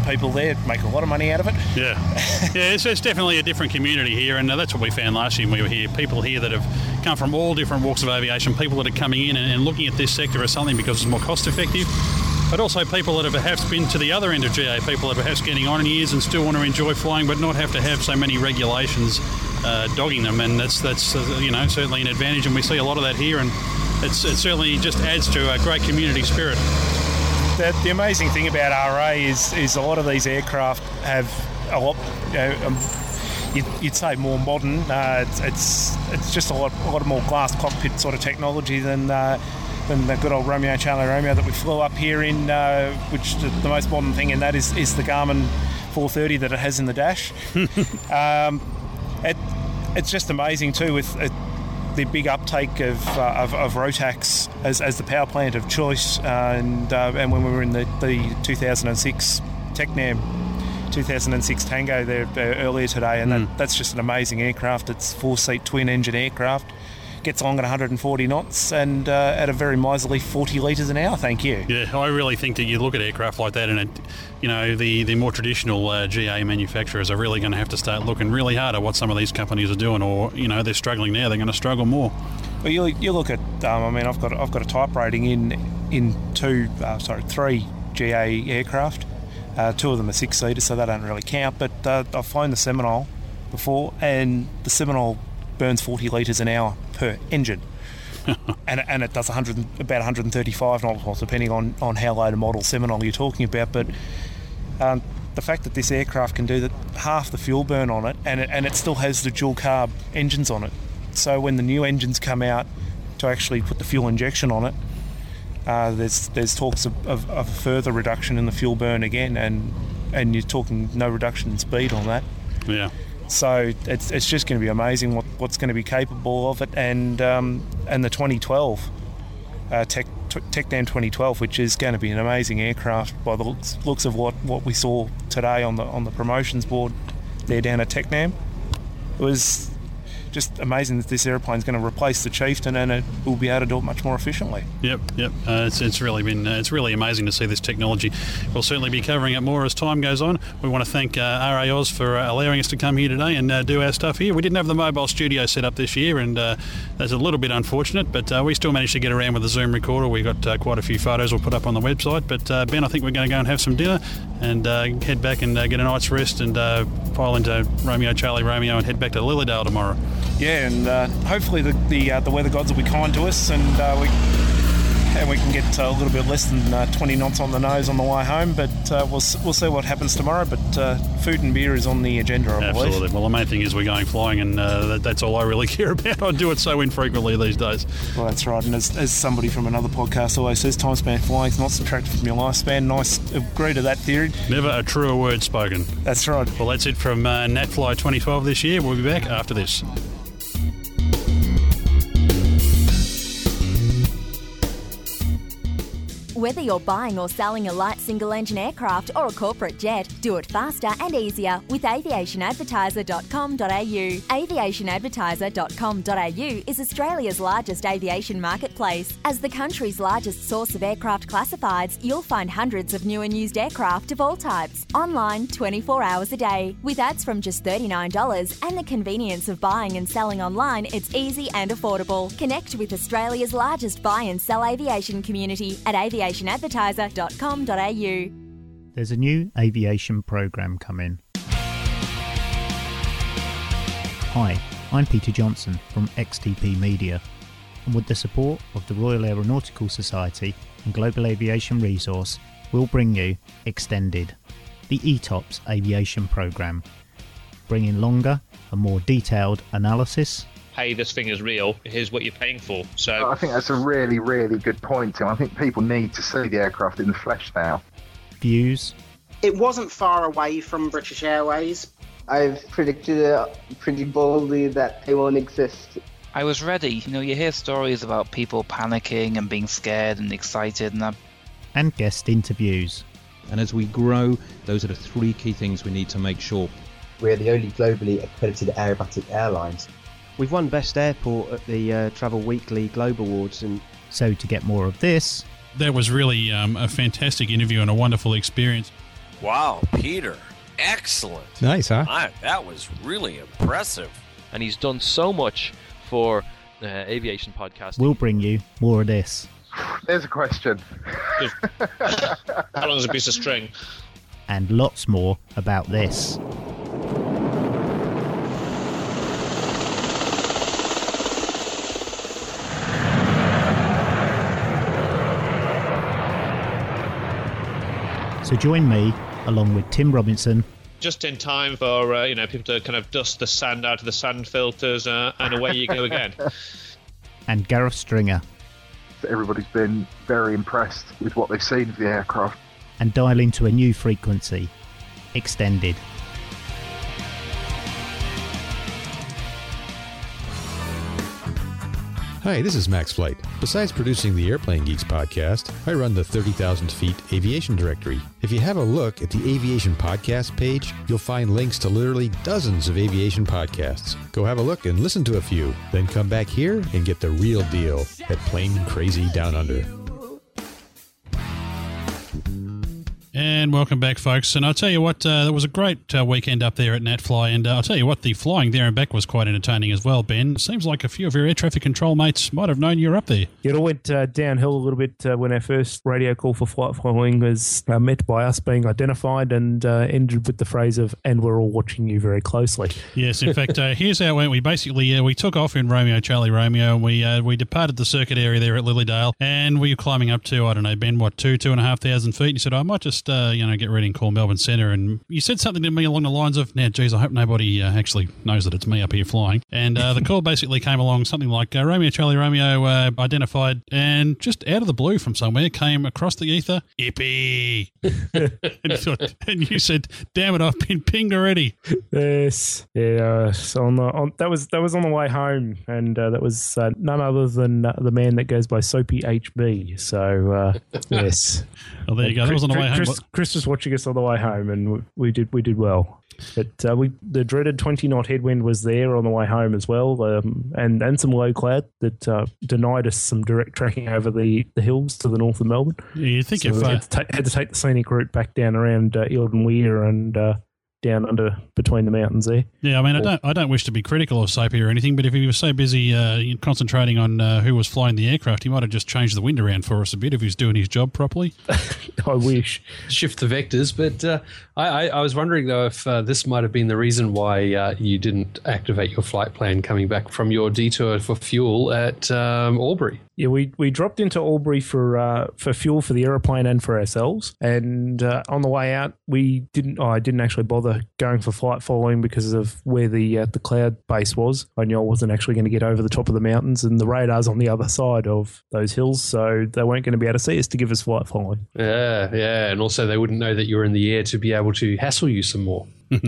people there, make a lot of money out of it. Yeah, yeah, it's, it's definitely a different community here, and that's what we found last year when we were here. People here that have come from all different walks of aviation, people that are coming in and, and looking at this sector as something because it's more cost effective. But also people that have perhaps been to the other end of GA, people that are perhaps getting on in years and still want to enjoy flying, but not have to have so many regulations uh, dogging them. And that's that's uh, you know certainly an advantage, and we see a lot of that here, and it's, it certainly just adds to a great community spirit. The, the amazing thing about RA is is a lot of these aircraft have a lot. You know, um, you'd, you'd say more modern. Uh, it's, it's it's just a lot a lot more glass cockpit sort of technology than. Uh, than the good old Romeo Charlie Romeo that we flew up here in, uh, which the, the most modern thing in that is, is the Garmin 430 that it has in the dash. um, it, it's just amazing too with uh, the big uptake of, uh, of, of Rotax as, as the power plant of choice, and uh, and when we were in the, the 2006 Tecnam 2006 Tango there uh, earlier today, and that, that's just an amazing aircraft. It's four seat twin engine aircraft. Gets along at 140 knots and uh, at a very miserly 40 litres an hour. Thank you. Yeah, I really think that you look at aircraft like that, and it, you know the the more traditional uh, GA manufacturers are really going to have to start looking really hard at what some of these companies are doing, or you know they're struggling now, they're going to struggle more. Well, you, you look at, um, I mean, I've got I've got a type rating in in two, uh, sorry, three GA aircraft. Uh, two of them are six seaters, so they don't really count. But uh, I've flown the Seminole before, and the Seminole burns 40 litres an hour per engine. and, and it does 100, about 135 knots, depending on, on how low the model Seminole you're talking about. But um, the fact that this aircraft can do that half the fuel burn on it, and it, and it still has the dual carb engines on it. So when the new engines come out to actually put the fuel injection on it, uh, there's there's talks of, of, of a further reduction in the fuel burn again, and and you're talking no reduction in speed on that. Yeah. So it's, it's just going to be amazing what, what's going to be capable of it, and um, and the 2012 uh, tech t- Tecnam 2012, which is going to be an amazing aircraft by the looks, looks of what, what we saw today on the on the promotions board there down at Tecnam. It was just amazing that this airplane is going to replace the Chieftain and it will be able to do it much more efficiently. Yep, yep. Uh, it's, it's really been uh, it's really amazing to see this technology. We'll certainly be covering it more as time goes on. We want to thank uh, RAAus for allowing us to come here today and uh, do our stuff here. We didn't have the mobile studio set up this year, and uh, that's a little bit unfortunate, but uh, we still managed to get around with the Zoom recorder. We got uh, quite a few photos we'll put up on the website. But uh, Ben, I think we're going to go and have some dinner and uh, head back and uh, get a night's rest and uh, pile into Romeo Charlie Romeo and head back to Lilydale tomorrow. Yeah, and hopefully the the, the weather gods will be kind to us, and we and we can get uh, a little bit less than uh, 20 knots on the nose on the way home. But uh, we'll we'll see what happens tomorrow. But uh, food and beer is on the agenda, I believe. Absolutely. Well, the main thing is we're going flying, and uh, that, that's all I really care about. I do it so infrequently these days. Well, that's right. And as, as somebody from another podcast always says, time spent flying is not subtracted from your lifespan. Nice, agree to that theory. Never a truer word spoken. That's right. Well, that's it from uh, NatFly 2012 this year. We'll be back after this. Whether you're buying or selling a light single engine aircraft or a corporate jet, do it faster and easier with aviationadvertiser.com.au. Aviationadvertiser.com.au is Australia's largest aviation marketplace. As the country's largest source of aircraft classifieds, you'll find hundreds of new and used aircraft of all types, online 24 hours a day. With ads from just $39 and the convenience of buying and selling online, it's easy and affordable. Connect with Australia's largest buy and sell aviation community at aviationadvertiser.com.au. There's a new aviation program coming. Hi, I'm Peter Johnson from XTP Media, and with the support of the Royal Aeronautical Society and Global Aviation Resource, we'll bring you Extended, the ETOPS aviation program, bringing longer and more detailed analysis hey, this thing is real. Here's what you're paying for. So I think that's a really, really good point, Tim. I think people need to see the aircraft in the flesh now. views, It wasn't far away from British Airways. I've predicted uh, pretty boldly that they won't exist. I was ready. You know, you hear stories about people panicking and being scared and excited, and I and guest interviews. And as we grow, those are the three key things we need to make sure. We're the only globally accredited aerobatic airlines. We've won Best Airport at the uh, Travel Weekly Globe Awards, and So to get more of this, That was really um, a fantastic interview and a wonderful experience. Wow, Peter, excellent. Nice, huh? I, that was really impressive. and he's done so much for uh, aviation podcasting. we'll bring you more of this There's a question. How long is a piece of string? and lots more about this. So join me, along with Tim Robinson, Just in time for uh, you know people to kind of dust the sand out of the sand filters, uh, and away you go again. and Gareth Stringer, Everybody's been very impressed with what they've seen of the aircraft. and dial into a new frequency, extended. Hi, this is Max Flight. Besides producing the Airplane Geeks podcast, I run the 30,000 Feet Aviation Directory. If you have a look at the Aviation Podcast page, you'll find links to literally dozens of aviation podcasts. Go have a look and listen to a few, then come back here and get the real deal at Plane Crazy Down Under. And welcome back, folks. And I'll tell you what, uh, it was a great uh, weekend up there at NatFly. And uh, I'll tell you what, the flying there and back was quite entertaining as well, Ben. Seems like a few of your air traffic control mates might have known you were up there. It all went uh, downhill a little bit uh, when our first radio call for flight following was uh, met by us being identified and uh, ended with the phrase of "and we're all watching you very closely." Yes, in fact, uh, here's how it went. We basically uh, we took off in Romeo Charlie Romeo. And we uh, we departed the circuit area there at Lilydale, and we were climbing up to I don't know Ben, what two two and a half thousand feet. And he said I might just just uh, you know get ready and call Melbourne Centre, and you said something to me along the lines of, "Now, geez, I hope nobody uh, actually knows that it's me up here flying." And uh, the call basically came along something like uh, Romeo Charlie Romeo uh, identified, and just out of the blue from somewhere came across the ether, Ippy. and, and you said, "Damn it, I've been pinged already." Yes, yeah. So on the on, that was that was on the way home, and uh, that was uh, none other than uh, the man that goes by Soapy HB. So uh, yes. Well, there you go. That was on the way home. Chris, Chris was watching us on the way home, and we, we did we did well. But uh, we the dreaded twenty knot headwind was there on the way home as well, um, and and some low cloud that uh, denied us some direct tracking over the, the hills to the north of Melbourne. You think So if we uh, had, to ta- had to take the scenic route back down around uh, Eildon Weir and uh, down under between the mountains there. Yeah, I mean, I don't, I don't wish to be critical of Soapy or anything, but if he was so busy uh, concentrating on uh, who was flying the aircraft, he might have just changed the wind around for us a bit if he was doing his job properly. I wish. Shift the vectors, but uh, I, I, I was wondering though if uh, this might have been the reason why uh, you didn't activate your flight plan coming back from your detour for fuel at um, Albury. Yeah, we, we dropped into Albury for uh, for fuel for the aeroplane and for ourselves. And uh, on the way out, we didn't. Oh, I didn't actually bother going for flight following because of where the uh, the cloud base was. I knew I wasn't actually going to get over the top of the mountains, and the radar's on the other side of those hills, so they weren't going to be able to see us to give us flight following. Yeah, yeah, and also they wouldn't know that you were in the air to be able to hassle you some more.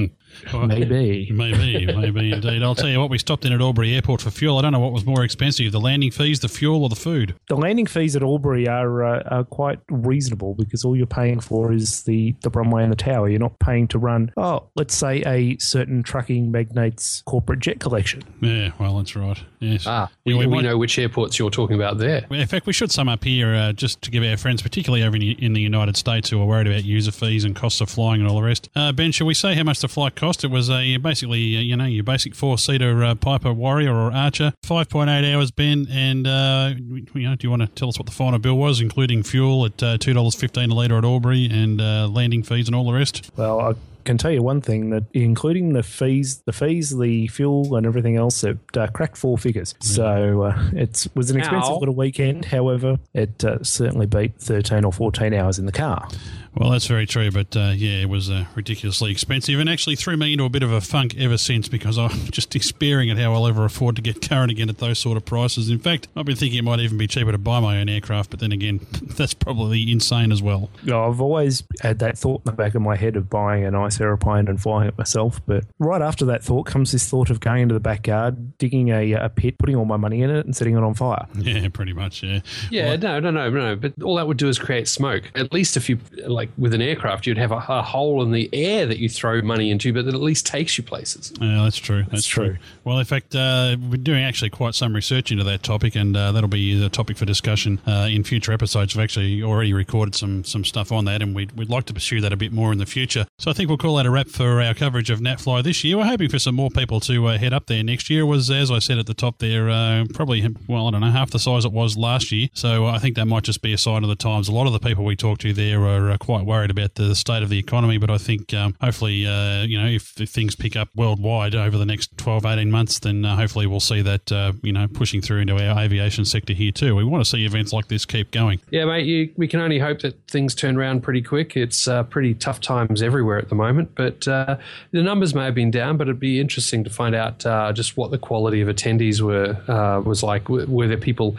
Maybe. Maybe, maybe indeed. I'll tell you what, we stopped in at Albury Airport for fuel. I don't know what was more expensive, the landing fees, the fuel, or the food. The landing fees at Albury are, uh, are quite reasonable because all you're paying for is the, the runway and the tower. You're not paying to run, oh, let's say a certain trucking magnate's corporate jet collection. Yeah, well, that's right. Yes. Ah, Yeah, we, we, might- know which airports you're talking about there. In fact, we should sum up here uh, just to give our friends, particularly over in, in the United States, who are worried about user fees and costs of flying and all the rest. Uh, ben, shall we say how much the flight cost? It was a basically, uh, you know, your basic four-seater uh, Piper Warrior or Archer, five point eight hours, Ben. And uh, you know, do you want to tell us what the final bill was, including fuel at uh, two dollars fifteen a litre at Albury and uh, landing fees and all the rest? Well, I can tell you one thing that including the fees, the fees, the fuel, and everything else, it uh, cracked four figures. So uh, it was an expensive Ow. little weekend. However, it uh, certainly beat thirteen or fourteen hours in the car. Well, that's very true, but uh, yeah, it was uh, ridiculously expensive and actually threw me into a bit of a funk ever since because I'm just despairing at how I'll ever afford to get current again at those sort of prices. In fact, I've been thinking it might even be cheaper to buy my own aircraft, but then again, that's probably insane as well. You know, I've always had that thought in the back of my head of buying a nice aeroplane and flying it myself. But right after that thought comes this thought of going into the backyard, digging a, a pit, putting all my money in it, and setting it on fire. Yeah, pretty much, yeah. Yeah, no, no, no, no. But all that would do is create smoke. At least if you, like with an aircraft, you'd have a, a hole in the air that you throw money into, but that at least takes you places. Yeah, that's true. That's, true. Well, in fact, uh, we're doing actually quite some research into that topic, and uh, that'll be the topic for discussion uh, in future episodes. We've actually already recorded some some stuff on that, and we'd, we'd like to pursue that a bit more in the future. So I think we'll call that a wrap for our coverage of NatFly this year. We're hoping for some more people to uh, head up there next year. It was, as I said at the top there, uh, probably, well, I don't know, half the size it was last year. So I think that might just be a sign of the times. A lot of the people we talked to there are uh, quite worried about the state of the economy, but I think um, hopefully, uh, you know, if, if things pick up worldwide over the next 12, 18 months, then uh, hopefully we'll see that, uh, you know, pushing through into our aviation sector here too. We want to see events like this keep going. Yeah, mate, you, we can only hope that things turn around pretty quick. It's uh, pretty tough times everywhere at the moment, but uh, the numbers may have been down, but it'd be interesting to find out uh, just what the quality of attendees were was like. Were, there people,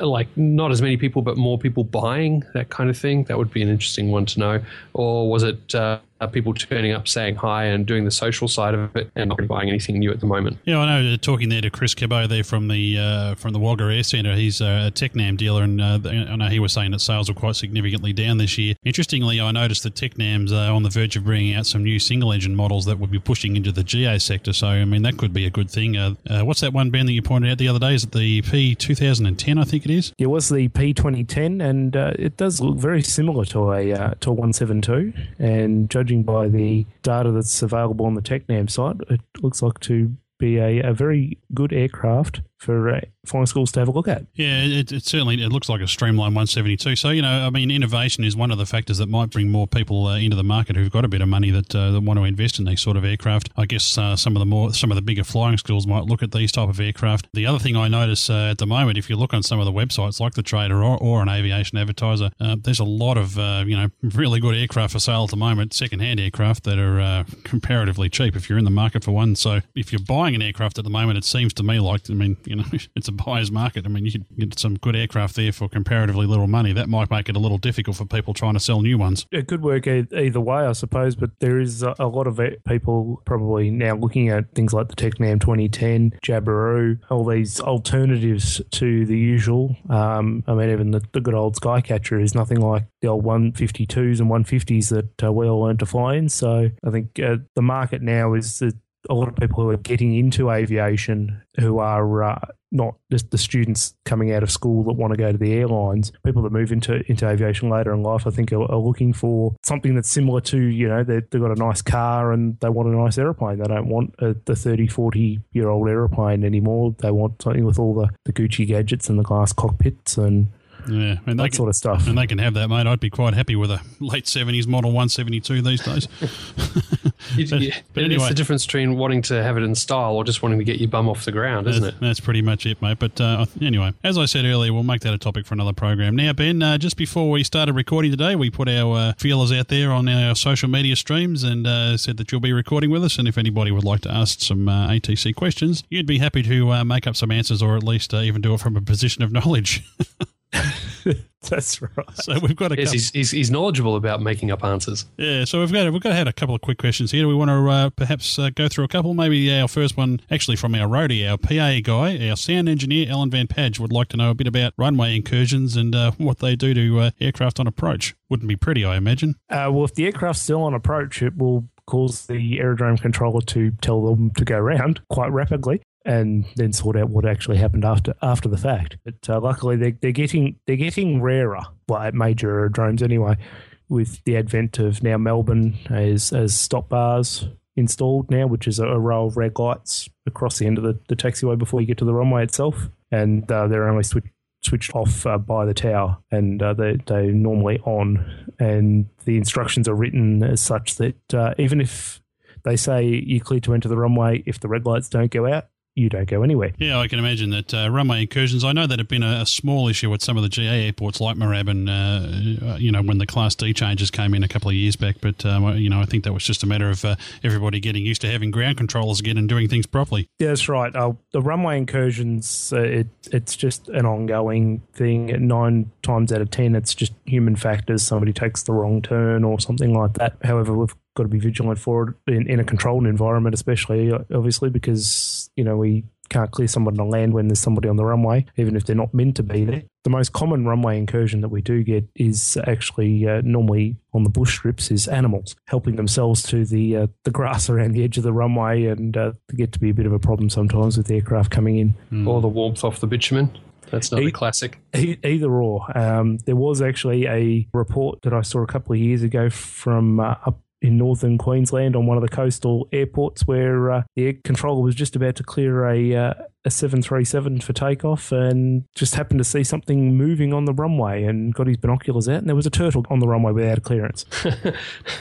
like not as many people, but more people buying that kind of thing? That would be an interesting one to know. Or was it uh, people turning up, saying hi, and doing the social side of it, and not really buying anything new at the moment? Yeah, I know. uh, Talking there to Chris Cabot there from the uh, from the Wagga Air Centre, he's uh, a Tecnam dealer, and uh, I know he was saying that sales were quite significantly down this year. Interestingly, I noticed that Tecnam's uh, on the verge of bringing out some new single engine models that would be pushing into the GA sector. So, I mean, that could be a good thing. Uh, uh, what's that one, Ben, that you pointed out the other day? Is it the P two thousand and ten? I think it is. It was the P2010, and uh, it does look very similar to a uh, to a 172. And judging by the data that's available on the Tecnam site, it looks like to be a, a very good aircraft for uh, flying schools to have a look at. Yeah, it, it certainly it looks like a streamlined 172. So you know, I mean, innovation is one of the factors that might bring more people uh, into the market who've got a bit of money that, uh, that want to invest in these sort of aircraft. I guess uh, some of the more some of the bigger flying schools might look at these type of aircraft. The other thing I notice uh, at the moment, if you look on some of the websites like the Trader or, or an aviation advertiser, uh, there's a lot of you know really good aircraft for sale at the moment, second-hand aircraft that are comparatively cheap if you're in the market for one. So if you're buying an aircraft at the moment, it seems to me like I mean you know it's a buyer's market. I mean you could get some good aircraft there for comparatively little money. That might make it a little difficult for people trying to sell new ones. It could work either way, I suppose, but there is a, a lot of people probably now looking at things like the Tecnam 2010, Jabiru, all these alternatives to the usual. Um, I mean, even the, the good old Skycatcher is nothing like the old 152s and 150s that uh, we all learned to fly in. So I think uh, the market now is that a lot of people who are getting into aviation who are uh, not just the students coming out of school that want to go to the airlines. People that move into into aviation later in life, I think, are, are looking for something that's similar to you know they, they've got a nice car and they want a nice aeroplane. They don't want a, the 30, 40 year old aeroplane anymore. They want something with all the, the Gucci gadgets and the glass cockpits and Yeah, and that can, sort of stuff. And they can have that, mate. I'd be quite happy with a late seventies model one seventy two these days. But- yeah, but it's anyway. the difference between wanting to have it in style or just wanting to get your bum off the ground, isn't that's, it? That's pretty much it, mate. But uh, anyway, as I said earlier, we'll make that a topic for another program. Now, Ben, uh, just before we started recording today, we put our uh, feelers out there on our social media streams and uh, said that you'll be recording with us. And if anybody would like to ask some uh, ATC questions, you'd be happy to uh, make up some answers or at least uh, even do it from a position of knowledge. That's right. So we've got a Yes, couple- he's, he's, he's knowledgeable about making up answers. Yeah, so we've got we've got had a couple of quick questions here. Do we want to uh, perhaps uh, go through a couple? Maybe our first one, actually from our roadie, our PA guy, our sound engineer, Alan Van Padge, would like to know a bit about runway incursions and uh, what they do to uh, aircraft on approach. Wouldn't be pretty, I imagine. Uh, well, if the aircraft's still on approach, it will cause the aerodrome controller to tell them to go round quite rapidly, and then sort out what actually happened after after the fact. But uh, luckily, they're, they're getting they're getting rarer, well, at major aerodromes anyway, with the advent of now Melbourne as as stop bars installed now, which is a, a row of red lights across the end of the, the taxiway before you get to the runway itself, and uh, they're only switched switched off uh, by the tower. And uh, they, they're normally on. And the instructions are written as such that uh, even if they say you're clear to enter the runway if the red lights don't go out you don't go anywhere Yeah, I can imagine that uh, runway incursions. I know that have been a, a small issue at some of the GA airports like Moorabbin, uh, uh, you know, when the Class D changes came in a couple of years back. But, um, you know, I think that was just a matter of uh, everybody getting used to having ground controllers again and doing things properly. Yeah, that's right. Uh, the runway incursions, uh, it, it's just an ongoing thing. Nine times out of ten, it's just human factors. Somebody takes the wrong turn or something like that. However, we've got to be vigilant for it in, in a controlled environment, especially, uh, obviously, because, you know, we can't clear someone to land when there's somebody on the runway, even if they're not meant to be there. The most common runway incursion that we do get is actually uh, normally on the bush strips is animals helping themselves to the uh, the grass around the edge of the runway, and uh, they get to be a bit of a problem sometimes with aircraft coming in. Or the warmth off the bitumen. That's not a classic. E- Either or. Um, there was actually a report that I saw a couple of years ago from uh, up in northern Queensland on one of the coastal airports where uh, the air controller was just about to clear a uh, a 737 for takeoff and just happened to see something moving on the runway and got his binoculars out and there was a turtle on the runway without a clearance.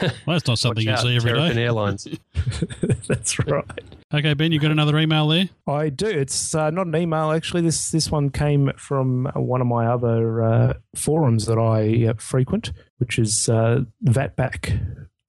Well, that's not something you out, see every Terrapin day. Airlines. That's right. Okay, Ben, you got another email there? I do. It's uh, not an email actually. This this one came from one of my other uh, forums that I uh, frequent, which is uh,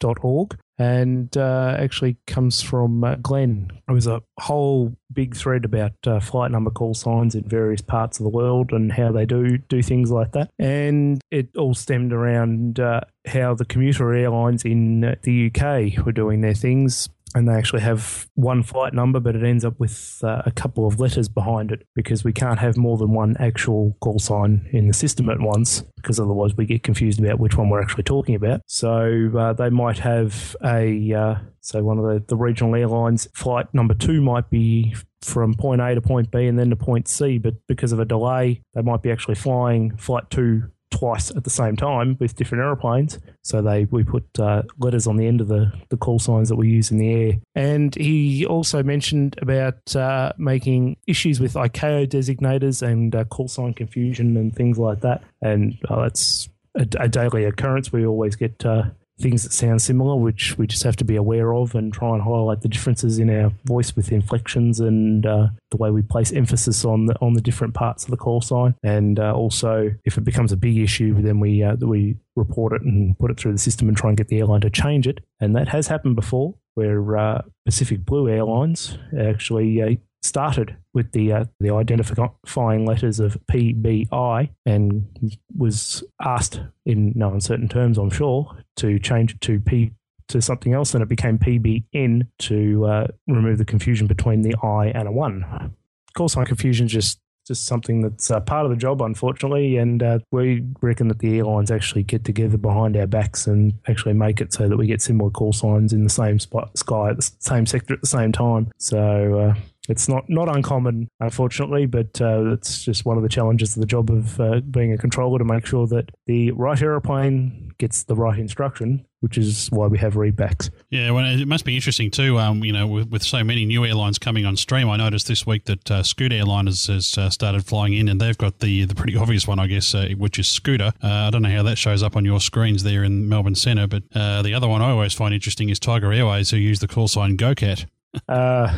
vatpac.org, and uh, actually comes from uh, Glenn. It was a whole big thread about uh, flight number call signs in various parts of the world and how they do do things like that, and it all stemmed around uh, how the commuter airlines in uh, the UK were doing their things and they actually have one flight number, but it ends up with uh, a couple of letters behind it because we can't have more than one actual call sign in the system at once because otherwise we get confused about which one we're actually talking about. So uh, they might have a, uh, so one of the, the regional airlines, flight number two might be from point A to point B and then to point C, but because of a delay, they might be actually flying flight two twice at the same time with different aeroplanes. So they we put uh, letters on the end of the, the call signs that we use in the air. And he also mentioned about uh, making issues with ICAO designators and uh, call sign confusion and things like that. And uh, that's a, a daily occurrence. We always get uh, things that sound similar, which we just have to be aware of and try and highlight the differences in our voice with inflections and uh, the way we place emphasis on the on the different parts of the call sign. And uh, also, if it becomes a big issue, then we uh, we report it and put it through the system and try and get the airline to change it. And that has happened before, where uh, Pacific Blue Airlines actually uh, started with the uh, the identifying letters of PBI and was asked in no uncertain terms, I'm sure, to change it to P to something else, and it became PBN to uh, remove the confusion between the I and a one. Call sign confusion is just just something that's uh, part of the job, unfortunately. And uh, we reckon that the airlines actually get together behind our backs and actually make it so that we get similar call signs in the same spot, sky at the same sector at the same time. So uh, it's not not uncommon, unfortunately, but uh, it's just one of the challenges of the job of uh, being a controller to make sure that the right aeroplane gets the right instruction, which is why we have readbacks. Yeah, well, it must be interesting too. Um, you know, with, with, so many new airlines coming on stream, I noticed this week that uh, Scoot Airline has, has uh, started flying in, and they've got the the pretty obvious one, I guess, uh, which is Scooter. Uh, I don't know how that shows up on your screens there in Melbourne Centre, but uh, the other one I always find interesting is Tiger Airways, who use the call sign GoCat. Uh,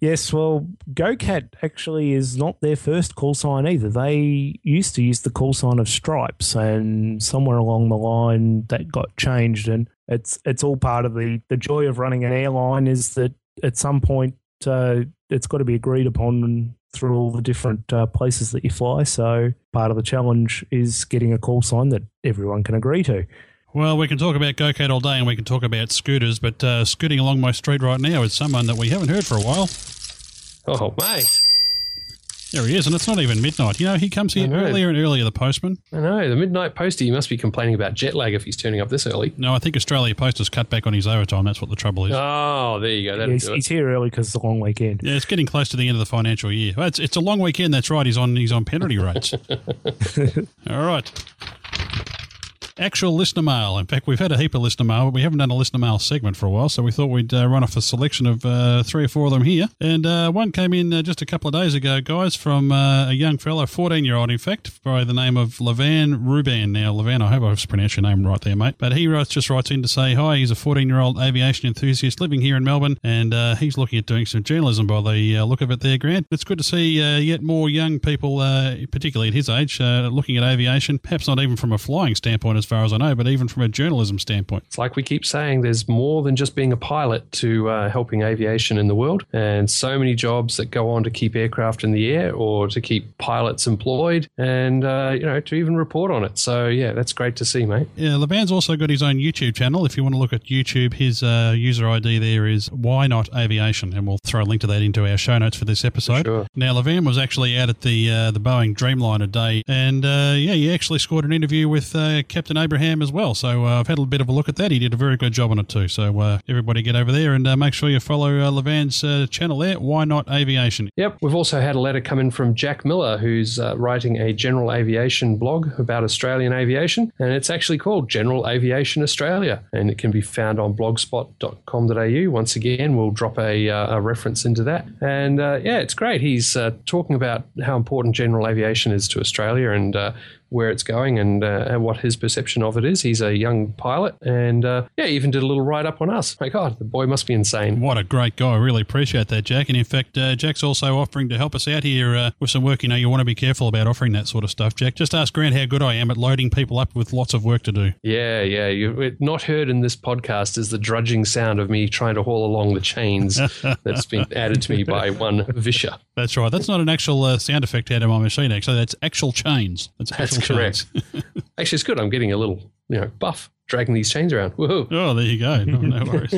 Yes, well, GoCat actually is not their first call sign either. They used to use the call sign of Stripes, and somewhere along the line that got changed. And it's it's all part of the the joy of running an airline is that at some point uh, it's got to be agreed upon through all the different uh, places that you fly. So part of the challenge is getting a call sign that everyone can agree to. Well, we can talk about GoCat all day and we can talk about scooters, but uh, scooting along my street right now is someone that we haven't heard for a while. Oh, mate. There he is, and it's not even midnight. You know, he comes here earlier and earlier, the postman. I know, the midnight postie, he must be complaining about jet lag if he's turning up this early. No, I think Australia Post has cut back on his overtime. That's what the trouble is. Oh, there you go. He's, he's, here early because it's a long weekend. Yeah, it's getting close to the end of the financial year. Well, it's, it's a long weekend, that's right. He's on, he's on penalty rates. all right actual listener mail. In fact, we've had a heap of listener mail, but we haven't done a listener mail segment for a while, so we thought we'd uh, run off a selection of uh, three or four of them here. And uh, one came in uh, just a couple of days ago, guys, from uh, a young fellow, 14 year old, in fact, by the name of Levan Ruban. Now, Levan, I hope I've pronounced your name right there, mate. But he writes, just writes in to say, Hi, he's a 14 year old aviation enthusiast living here in Melbourne, and uh, he's looking at doing some journalism by the look of it there, Grant. It's good to see yet more young people, particularly at his age, looking at aviation, perhaps not even from a flying standpoint, as far as I know, but even from a journalism standpoint. It's like we keep saying, there's more than just being a pilot to uh, helping aviation in the world, and so many jobs that go on to keep aircraft in the air or to keep pilots employed, and uh, you know to even report on it. So yeah, that's great to see, mate. Yeah, Levan's also got his own YouTube channel. If you want to look at YouTube, his uh, user ID there is Why Not Aviation, and we'll throw a link to that into our show notes for this episode. Sure. Now, Levan was actually out at the uh, the Boeing Dreamliner day, and uh, yeah, he actually scored an interview with uh, Abraham as well. So uh, I've had a bit of a look at that. He did a very good job on it too. So uh, everybody get over there and uh, make sure you follow uh, Levan's uh, channel there. Why not aviation? Yep. We've also had a letter come in from Jack Miller, who's uh, writing a general aviation blog about Australian aviation, and it's actually called General Aviation Australia, and it can be found on blogspot.com.au. Once again, we'll drop a, a reference into that. And yeah, it's great. He's talking about how important general aviation is to Australia and where it's going and, uh, and what his perception of it is. He's a young pilot, and uh, yeah, even did a little write up on us. My God, the boy must be insane. What a great guy! I really appreciate that, Jack. And in fact, uh, Jack's also offering to help us out here uh, with some work. You know, you want to be careful about offering that sort of stuff, Jack. Just ask Grant how good I am at loading people up with lots of work to do. Yeah, yeah. You not heard in this podcast is the drudging sound of me trying to haul along the chains that's been added to me by one Visscher. That's right. That's not an actual uh, sound effect out of my machine. Actually, that's actual chains. That's, that's correct. Actually, it's good. I'm getting a little, you know, buff. Dragging these chains around. Woohoo! Oh, there you go. No, no worries.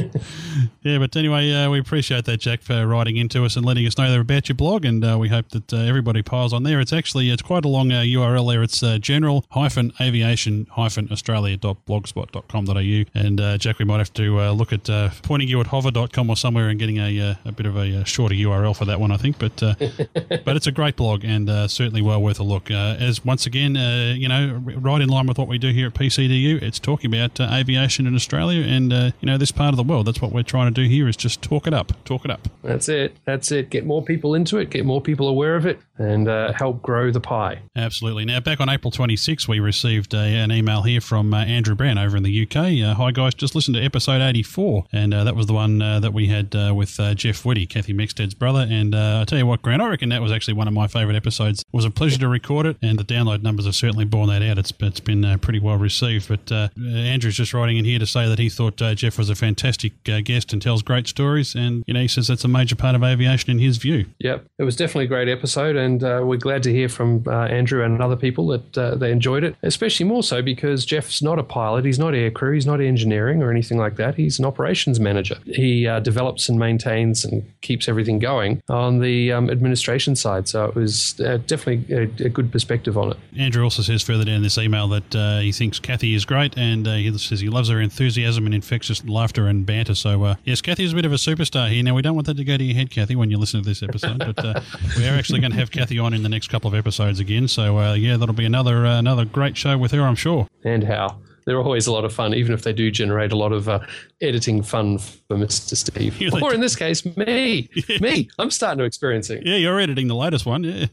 yeah, but anyway, uh, we appreciate that, Jack, for writing into us and letting us know about your blog, and uh, we hope that uh, everybody piles on there. It's actually it's quite a long uh, URL there. It's uh, general hyphen aviation hyphen australia.blogspot.com.au. And uh, Jack, we might have to uh, look at uh, pointing you at hover.com or somewhere and getting a, uh, a bit of a, uh shorter URL for that one, I think. But uh, but it's a great blog and uh, certainly well worth a look. Uh, as once again, uh, you know, right in line with what we do here at PCDU, it's talking about uh, aviation in Australia and uh, you know this part of the world. That's what we're trying to do here is just talk it up, talk it up. That's it. That's it. Get more people into it, get more people aware of it, and uh, help grow the pie. Absolutely. Now, back on April 26, we received a, an email here from uh, Andrew Brown over in the UK. Uh, Hi, guys. Just listen to episode 84, and uh, that was the one uh, that we had uh, with uh, Jeff Whitty, Kathy Mexted's brother. And uh, I tell you what, Grant, I reckon that was actually one of my favourite episodes. It was a pleasure to record it, and the download numbers have certainly borne that out. It's, it's been uh, pretty well received. But uh, Andrew's just writing in here to say that he thought uh, Jeff was a fantastic uh, guest and tells great stories. And, you know, he says that's a major part of aviation in his view. Yep, it was definitely a great episode, and uh, we're glad to hear from uh, Andrew and other people that uh, they enjoyed it. Especially more so because Jeff's not a pilot, he's not aircrew, he's not engineering or anything like that. He's an operations manager. He uh, develops and maintains and keeps everything going on the um, administration side. So it was uh, definitely a, a good perspective on it. Andrew also says further down this email that uh, he thinks Kathy is great and uh, he says he loves her enthusiasm and infectious laughter and banter. So, uh, yes, Kathy is a bit of a superstar here. Now, we don't want that to go to your head, Kathy, when you listen to this episode, but uh, we are actually going to have Kathy on in the next couple of episodes again. So, uh, yeah, that'll be another uh, another great show with her, I'm sure. And how. They're always a lot of fun, even if they do generate a lot of uh, editing fun for Mr. Steve. Yeah, or in this case, me. Me. I'm starting to experience it. Yeah, you're editing the latest one. Yeah.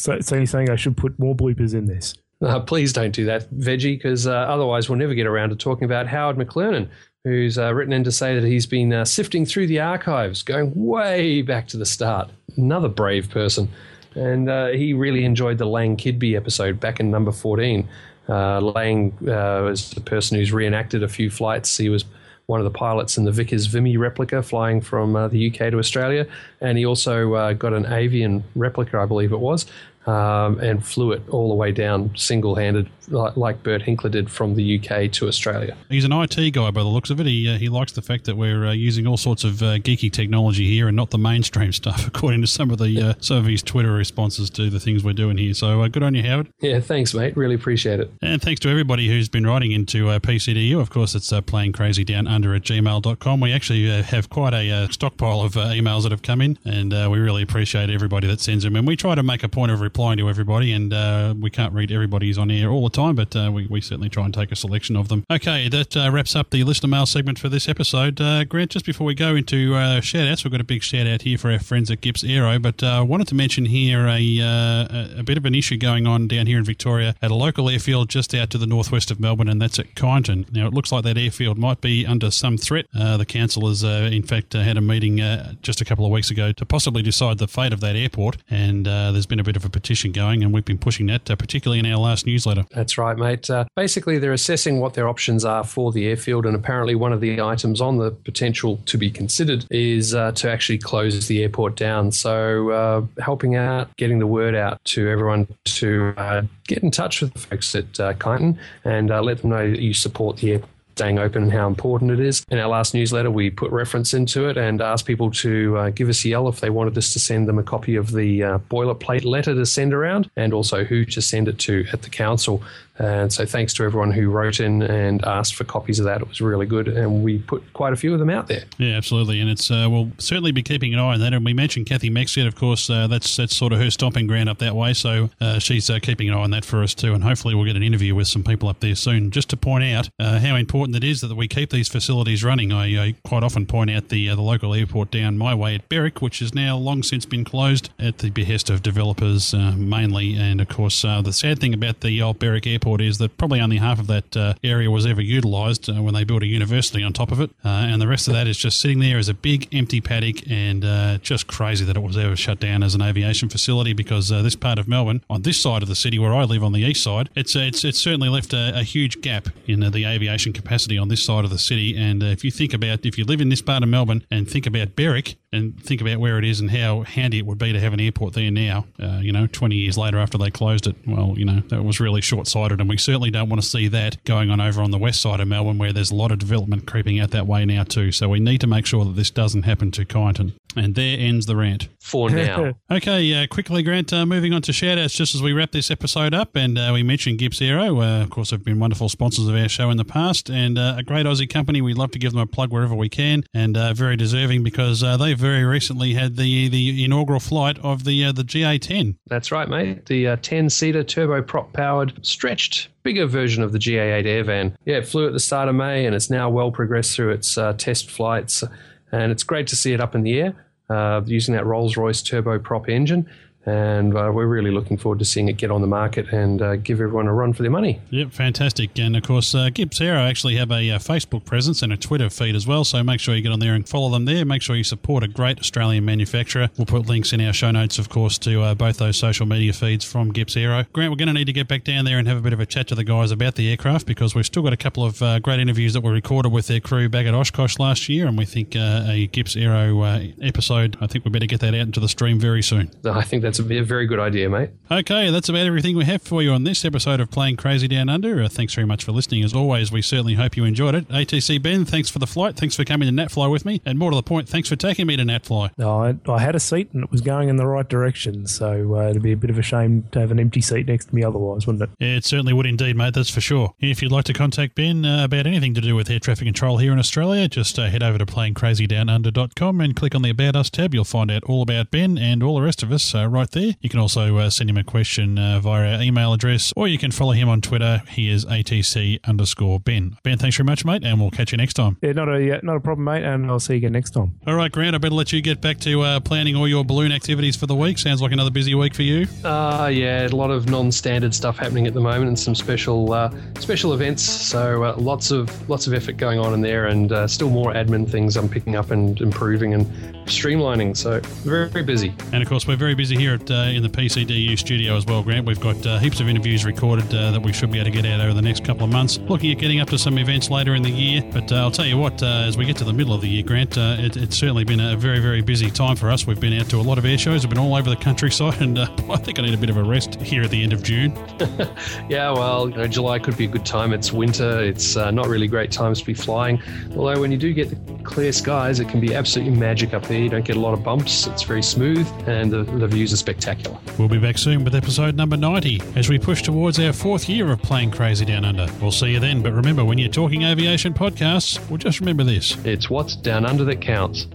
So, so you're saying I should put more bloopers in this? Uh, please don't do that, Veggie, because uh, otherwise we'll never get around to talking about Howard McLernan, who's uh, written in to say that he's been uh, sifting through the archives, going way back to the start. Another brave person. And uh, he really enjoyed the Lang Kidby episode back in number 14. Uh, Lang was the person who's reenacted a few flights. He was one of the pilots in the Vickers Vimy replica flying from uh, the UK to Australia. And he also uh, got an avian replica, I believe it was, um, and flew it all the way down single handed, like, like Bert Hinkler did from the UK to Australia. He's an IT guy by the looks of it. He, uh, he likes the fact that we're uh, using all sorts of uh, geeky technology here and not the mainstream stuff, according to some of the uh, some of his Twitter responses to the things we're doing here. So uh, good on you, Howard. Yeah, thanks, mate. Really appreciate it. And thanks to everybody who's been writing into uh, PCDU. Of course, it's uh, plane crazy down under at gmail.com. We actually uh, have quite a uh, stockpile of uh, emails that have come in, and uh, we really appreciate everybody that sends them. And we try to make a point of replying to everybody, and uh, we can't read everybody's on air all the time, but uh, we, we certainly try and take a selection of them. Okay, that uh, wraps up the listener mail segment for this episode. Uh, Grant, just before we go into uh, shout outs, we've got a big shout out here for our friends at GippsAero, but I uh, wanted to mention here a, uh, a- a bit of an issue going on down here in Victoria at a local airfield just out to the northwest of Melbourne, and that's at Kyneton. Now, it looks like that airfield might be under some threat. The council has, in fact, had a meeting just a couple of weeks ago to possibly decide the fate of that airport, and there's been a bit of a petition going, and we've been pushing that, uh, particularly in our last newsletter. That's right, mate. Uh, basically, they're assessing what their options are for the airfield, and apparently, one of the items on the potential to be considered is uh, to actually close the airport down. So, uh, helping out, getting the word out to everyone to uh, get in touch with the folks at Kyneton and let them know that you support the airport. Staying open and how important it is. In our last newsletter, we put reference into it and asked people to uh, give us a yell if they wanted us to send them a copy of the uh, boilerplate letter to send around and also who to send it to at the council. And so, thanks to everyone who wrote in and asked for copies of that. It was really good, and we put quite a few of them out there. Yeah, absolutely, and it's uh, we'll certainly be keeping an eye on that. And we mentioned Kathy Mexted, of course. Uh, that's that's sort of her stomping ground up that way, so uh, she's uh, keeping an eye on that for us too. And hopefully, we'll get an interview with some people up there soon, just to point out uh, how important it is that we keep these facilities running. I, I quite often point out the uh, the local airport down my way at Berwick, which has now long since been closed at the behest of developers mainly. And of course, the sad thing about the old Berwick airport is that probably only half of that uh, area was ever utilised uh, when they built a university on top of it, uh, and the rest of that is just sitting there as a big empty paddock, and uh, just crazy that it was ever shut down as an aviation facility because uh, this part of Melbourne, on this side of the city where I live on the east side, it's it's, it's certainly left a, a huge gap in the aviation capacity on this side of the city. And if you think about if you live in this part of Melbourne and think about Berwick, and think about where it is and how handy it would be to have an airport there now. Uh, you know, 20 years later after they closed it, well, you know, that was really short sighted. And we certainly don't want to see that going on over on the west side of Melbourne where there's a lot of development creeping out that way now, too. So we need to make sure that this doesn't happen to Kyneton. And there ends the rant. For now. okay, uh, quickly, Grant, uh, moving on to shoutouts just as we wrap this episode up. And uh, we mentioned GippsAero. Uh, of course, have been wonderful sponsors of our show in the past and uh, a great Aussie company. We'd love to give them a plug wherever we can and uh, very deserving because uh, they very recently had the the inaugural flight of the uh, the GA10. That's right, mate. The uh, 10 seater turboprop powered, stretched, bigger version of the GA8 Airvan. Yeah, it flew at the start of May and it's now well progressed through its uh, test flights. And it's great to see it up in the air uh, using that Rolls Royce turboprop engine. And uh, we're really looking forward to seeing it get on the market and uh, give everyone a run for their money. Yep, fantastic. And of course, uh, GippsAero actually have a uh, Facebook presence and a Twitter feed as well. So make sure you get on there and follow them there. Make sure you support a great Australian manufacturer. We'll put links in our show notes, of course, to uh, both those social media feeds from GippsAero. Grant, we're going to need to get back down there and have a bit of a chat to the guys about the aircraft because we've still got a couple of uh, great interviews that were recorded with their crew back at Oshkosh last year. And we think uh, a GippsAero uh, episode, I think we better get that out into the stream very soon. I think that's a very good idea, mate. Okay, that's about everything we have for you on this episode of Plane Crazy Down Under. Uh, thanks very much for listening. As always, we certainly hope you enjoyed it. ATC Ben, thanks for the flight. Thanks for coming to NatFly with me. And more to the point, thanks for taking me to NatFly. No, I, I had a seat and it was going in the right direction, so uh, it'd be a bit of a shame to have an empty seat next to me otherwise, wouldn't it? Yeah, it certainly would indeed, mate. That's for sure. If you'd like to contact Ben uh, about anything to do with air traffic control here in Australia, just uh, head over to planecrazydownunder.com and click on the About Us tab. You'll find out all about Ben and all the rest of us uh, right there. You can also uh, send him a question uh, via our email address, or you can follow him on Twitter. He is ATC underscore Ben. Ben, thanks very much, mate, and we'll catch you next time. Yeah, not a yeah, not a problem, mate, and I'll see you again next time. All right, Grant, I better let you get back to uh, planning all your balloon activities for the week. Sounds like another busy week for you. Uh, yeah, a lot of non-standard stuff happening at the moment, and some special uh, special events. So uh, lots of lots of effort going on in there, and uh, still more admin things I'm picking up and improving and streamlining. So very very busy. And of course, we're very busy here at, uh, in the PCDU studio as well, Grant. We've got uh, heaps of interviews recorded uh, that we should be able to get out over the next couple of months. Looking at getting up to some events later in the year. But uh, I'll tell you what, uh, as we get to the middle of the year, Grant, uh, it, it's certainly been a very, very busy time for us. We've been out to a lot of air shows. We've been all over the countryside, and uh, I think I need a bit of a rest here at the end of June. Yeah, well, you know, July could be a good time. It's winter. It's uh, not really great times to be flying. Although when you do get the clear skies, it can be absolutely magic up there. You don't get a lot of bumps. It's very smooth, and the, the views are spectacular. We'll be back soon with episode number 90 as we push towards our fourth year of Plane Crazy Down Under. We'll see you then, but remember, when you're talking aviation podcasts, well, just remember this. It's what's down under that counts.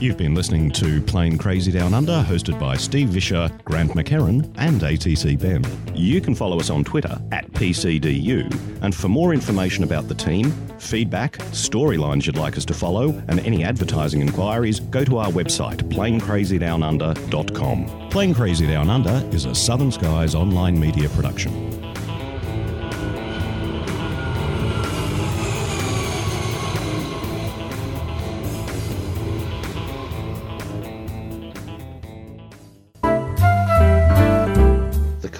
You've been listening to Plane Crazy Down Under, hosted by Steve Visscher, Grant McHerron, and ATC Ben. You can follow us on Twitter at PCDU, and for more information about the team, feedback, storylines you'd like us to follow, and any advertising inquiries, go to our website, planecrazydownunder.com. Plane Crazy Down Under is a Southern Skies online media production.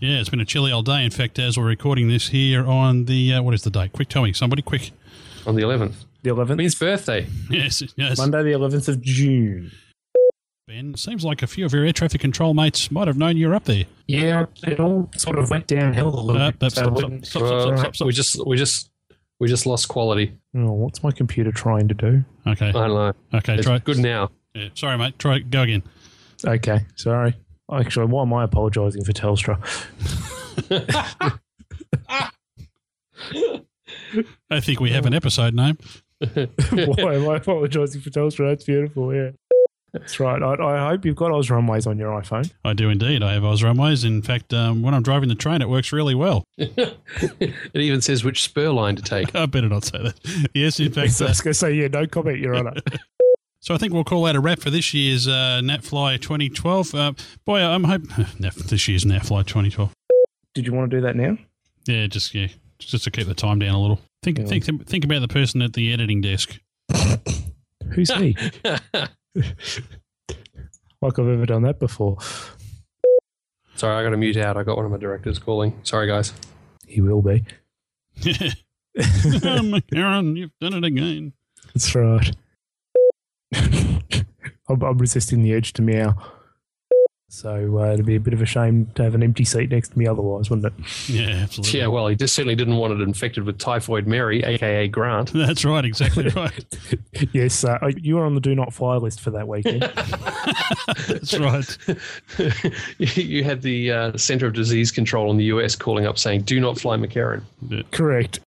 Yeah, it's been a chilly old day. In fact, as we're recording this here on the, uh, what is the date? Quick, tell me, somebody, quick. On the 11th. The 11th? His birthday. Yes, yes. Monday, the 11th of June. Ben, seems like a few of your air traffic control mates might have known you were up there. Yeah, it all sort of went downhill a little Uh, bit. that's- so stop, stop, stop, stop, stop, stop. We just we just we just lost quality. Oh, what's my computer trying to do? Okay. I don't know. Okay, It's try. good now. Yeah, sorry, mate. Try, go again. Okay, sorry. Actually, why am I apologising for Telstra? I think we have an episode name. why am I apologising for Telstra? That's beautiful. Yeah, that's right. I, I hope you've got Oz Runways on your iPhone. I do indeed. I have Oz Runways. In fact, um, when I'm driving the train, it works really well. It even says which spur line to take. I better not say that. Yes, in fact. I was going to say, yeah, no comment, Your Honour. So I think we'll call that a wrap for this year's uh, NatFly 2012. Uh, boy, I'm hoping this year's NatFly 2012. Did you want to do that now? Yeah, just yeah, just to keep the time down a little. Think Yeah. think think about the person at the editing desk. Who's he? like I've ever done that before. Sorry, I got to mute out. I got one of my directors calling. Sorry, guys. He will be. oh, Aaron, you've done it again. That's right. I'm, I'm resisting the urge to meow. So uh, it'd be a bit of a shame to have an empty seat next to me otherwise, wouldn't it? Yeah, absolutely. Yeah, well, he just certainly didn't want it infected with typhoid Mary, aka Grant. That's right, exactly right. yes, uh, you were on the do not fly list for that weekend. That's right. you had the uh, Center of Disease Control in the US calling up saying, "Do not fly McHerron." Correct.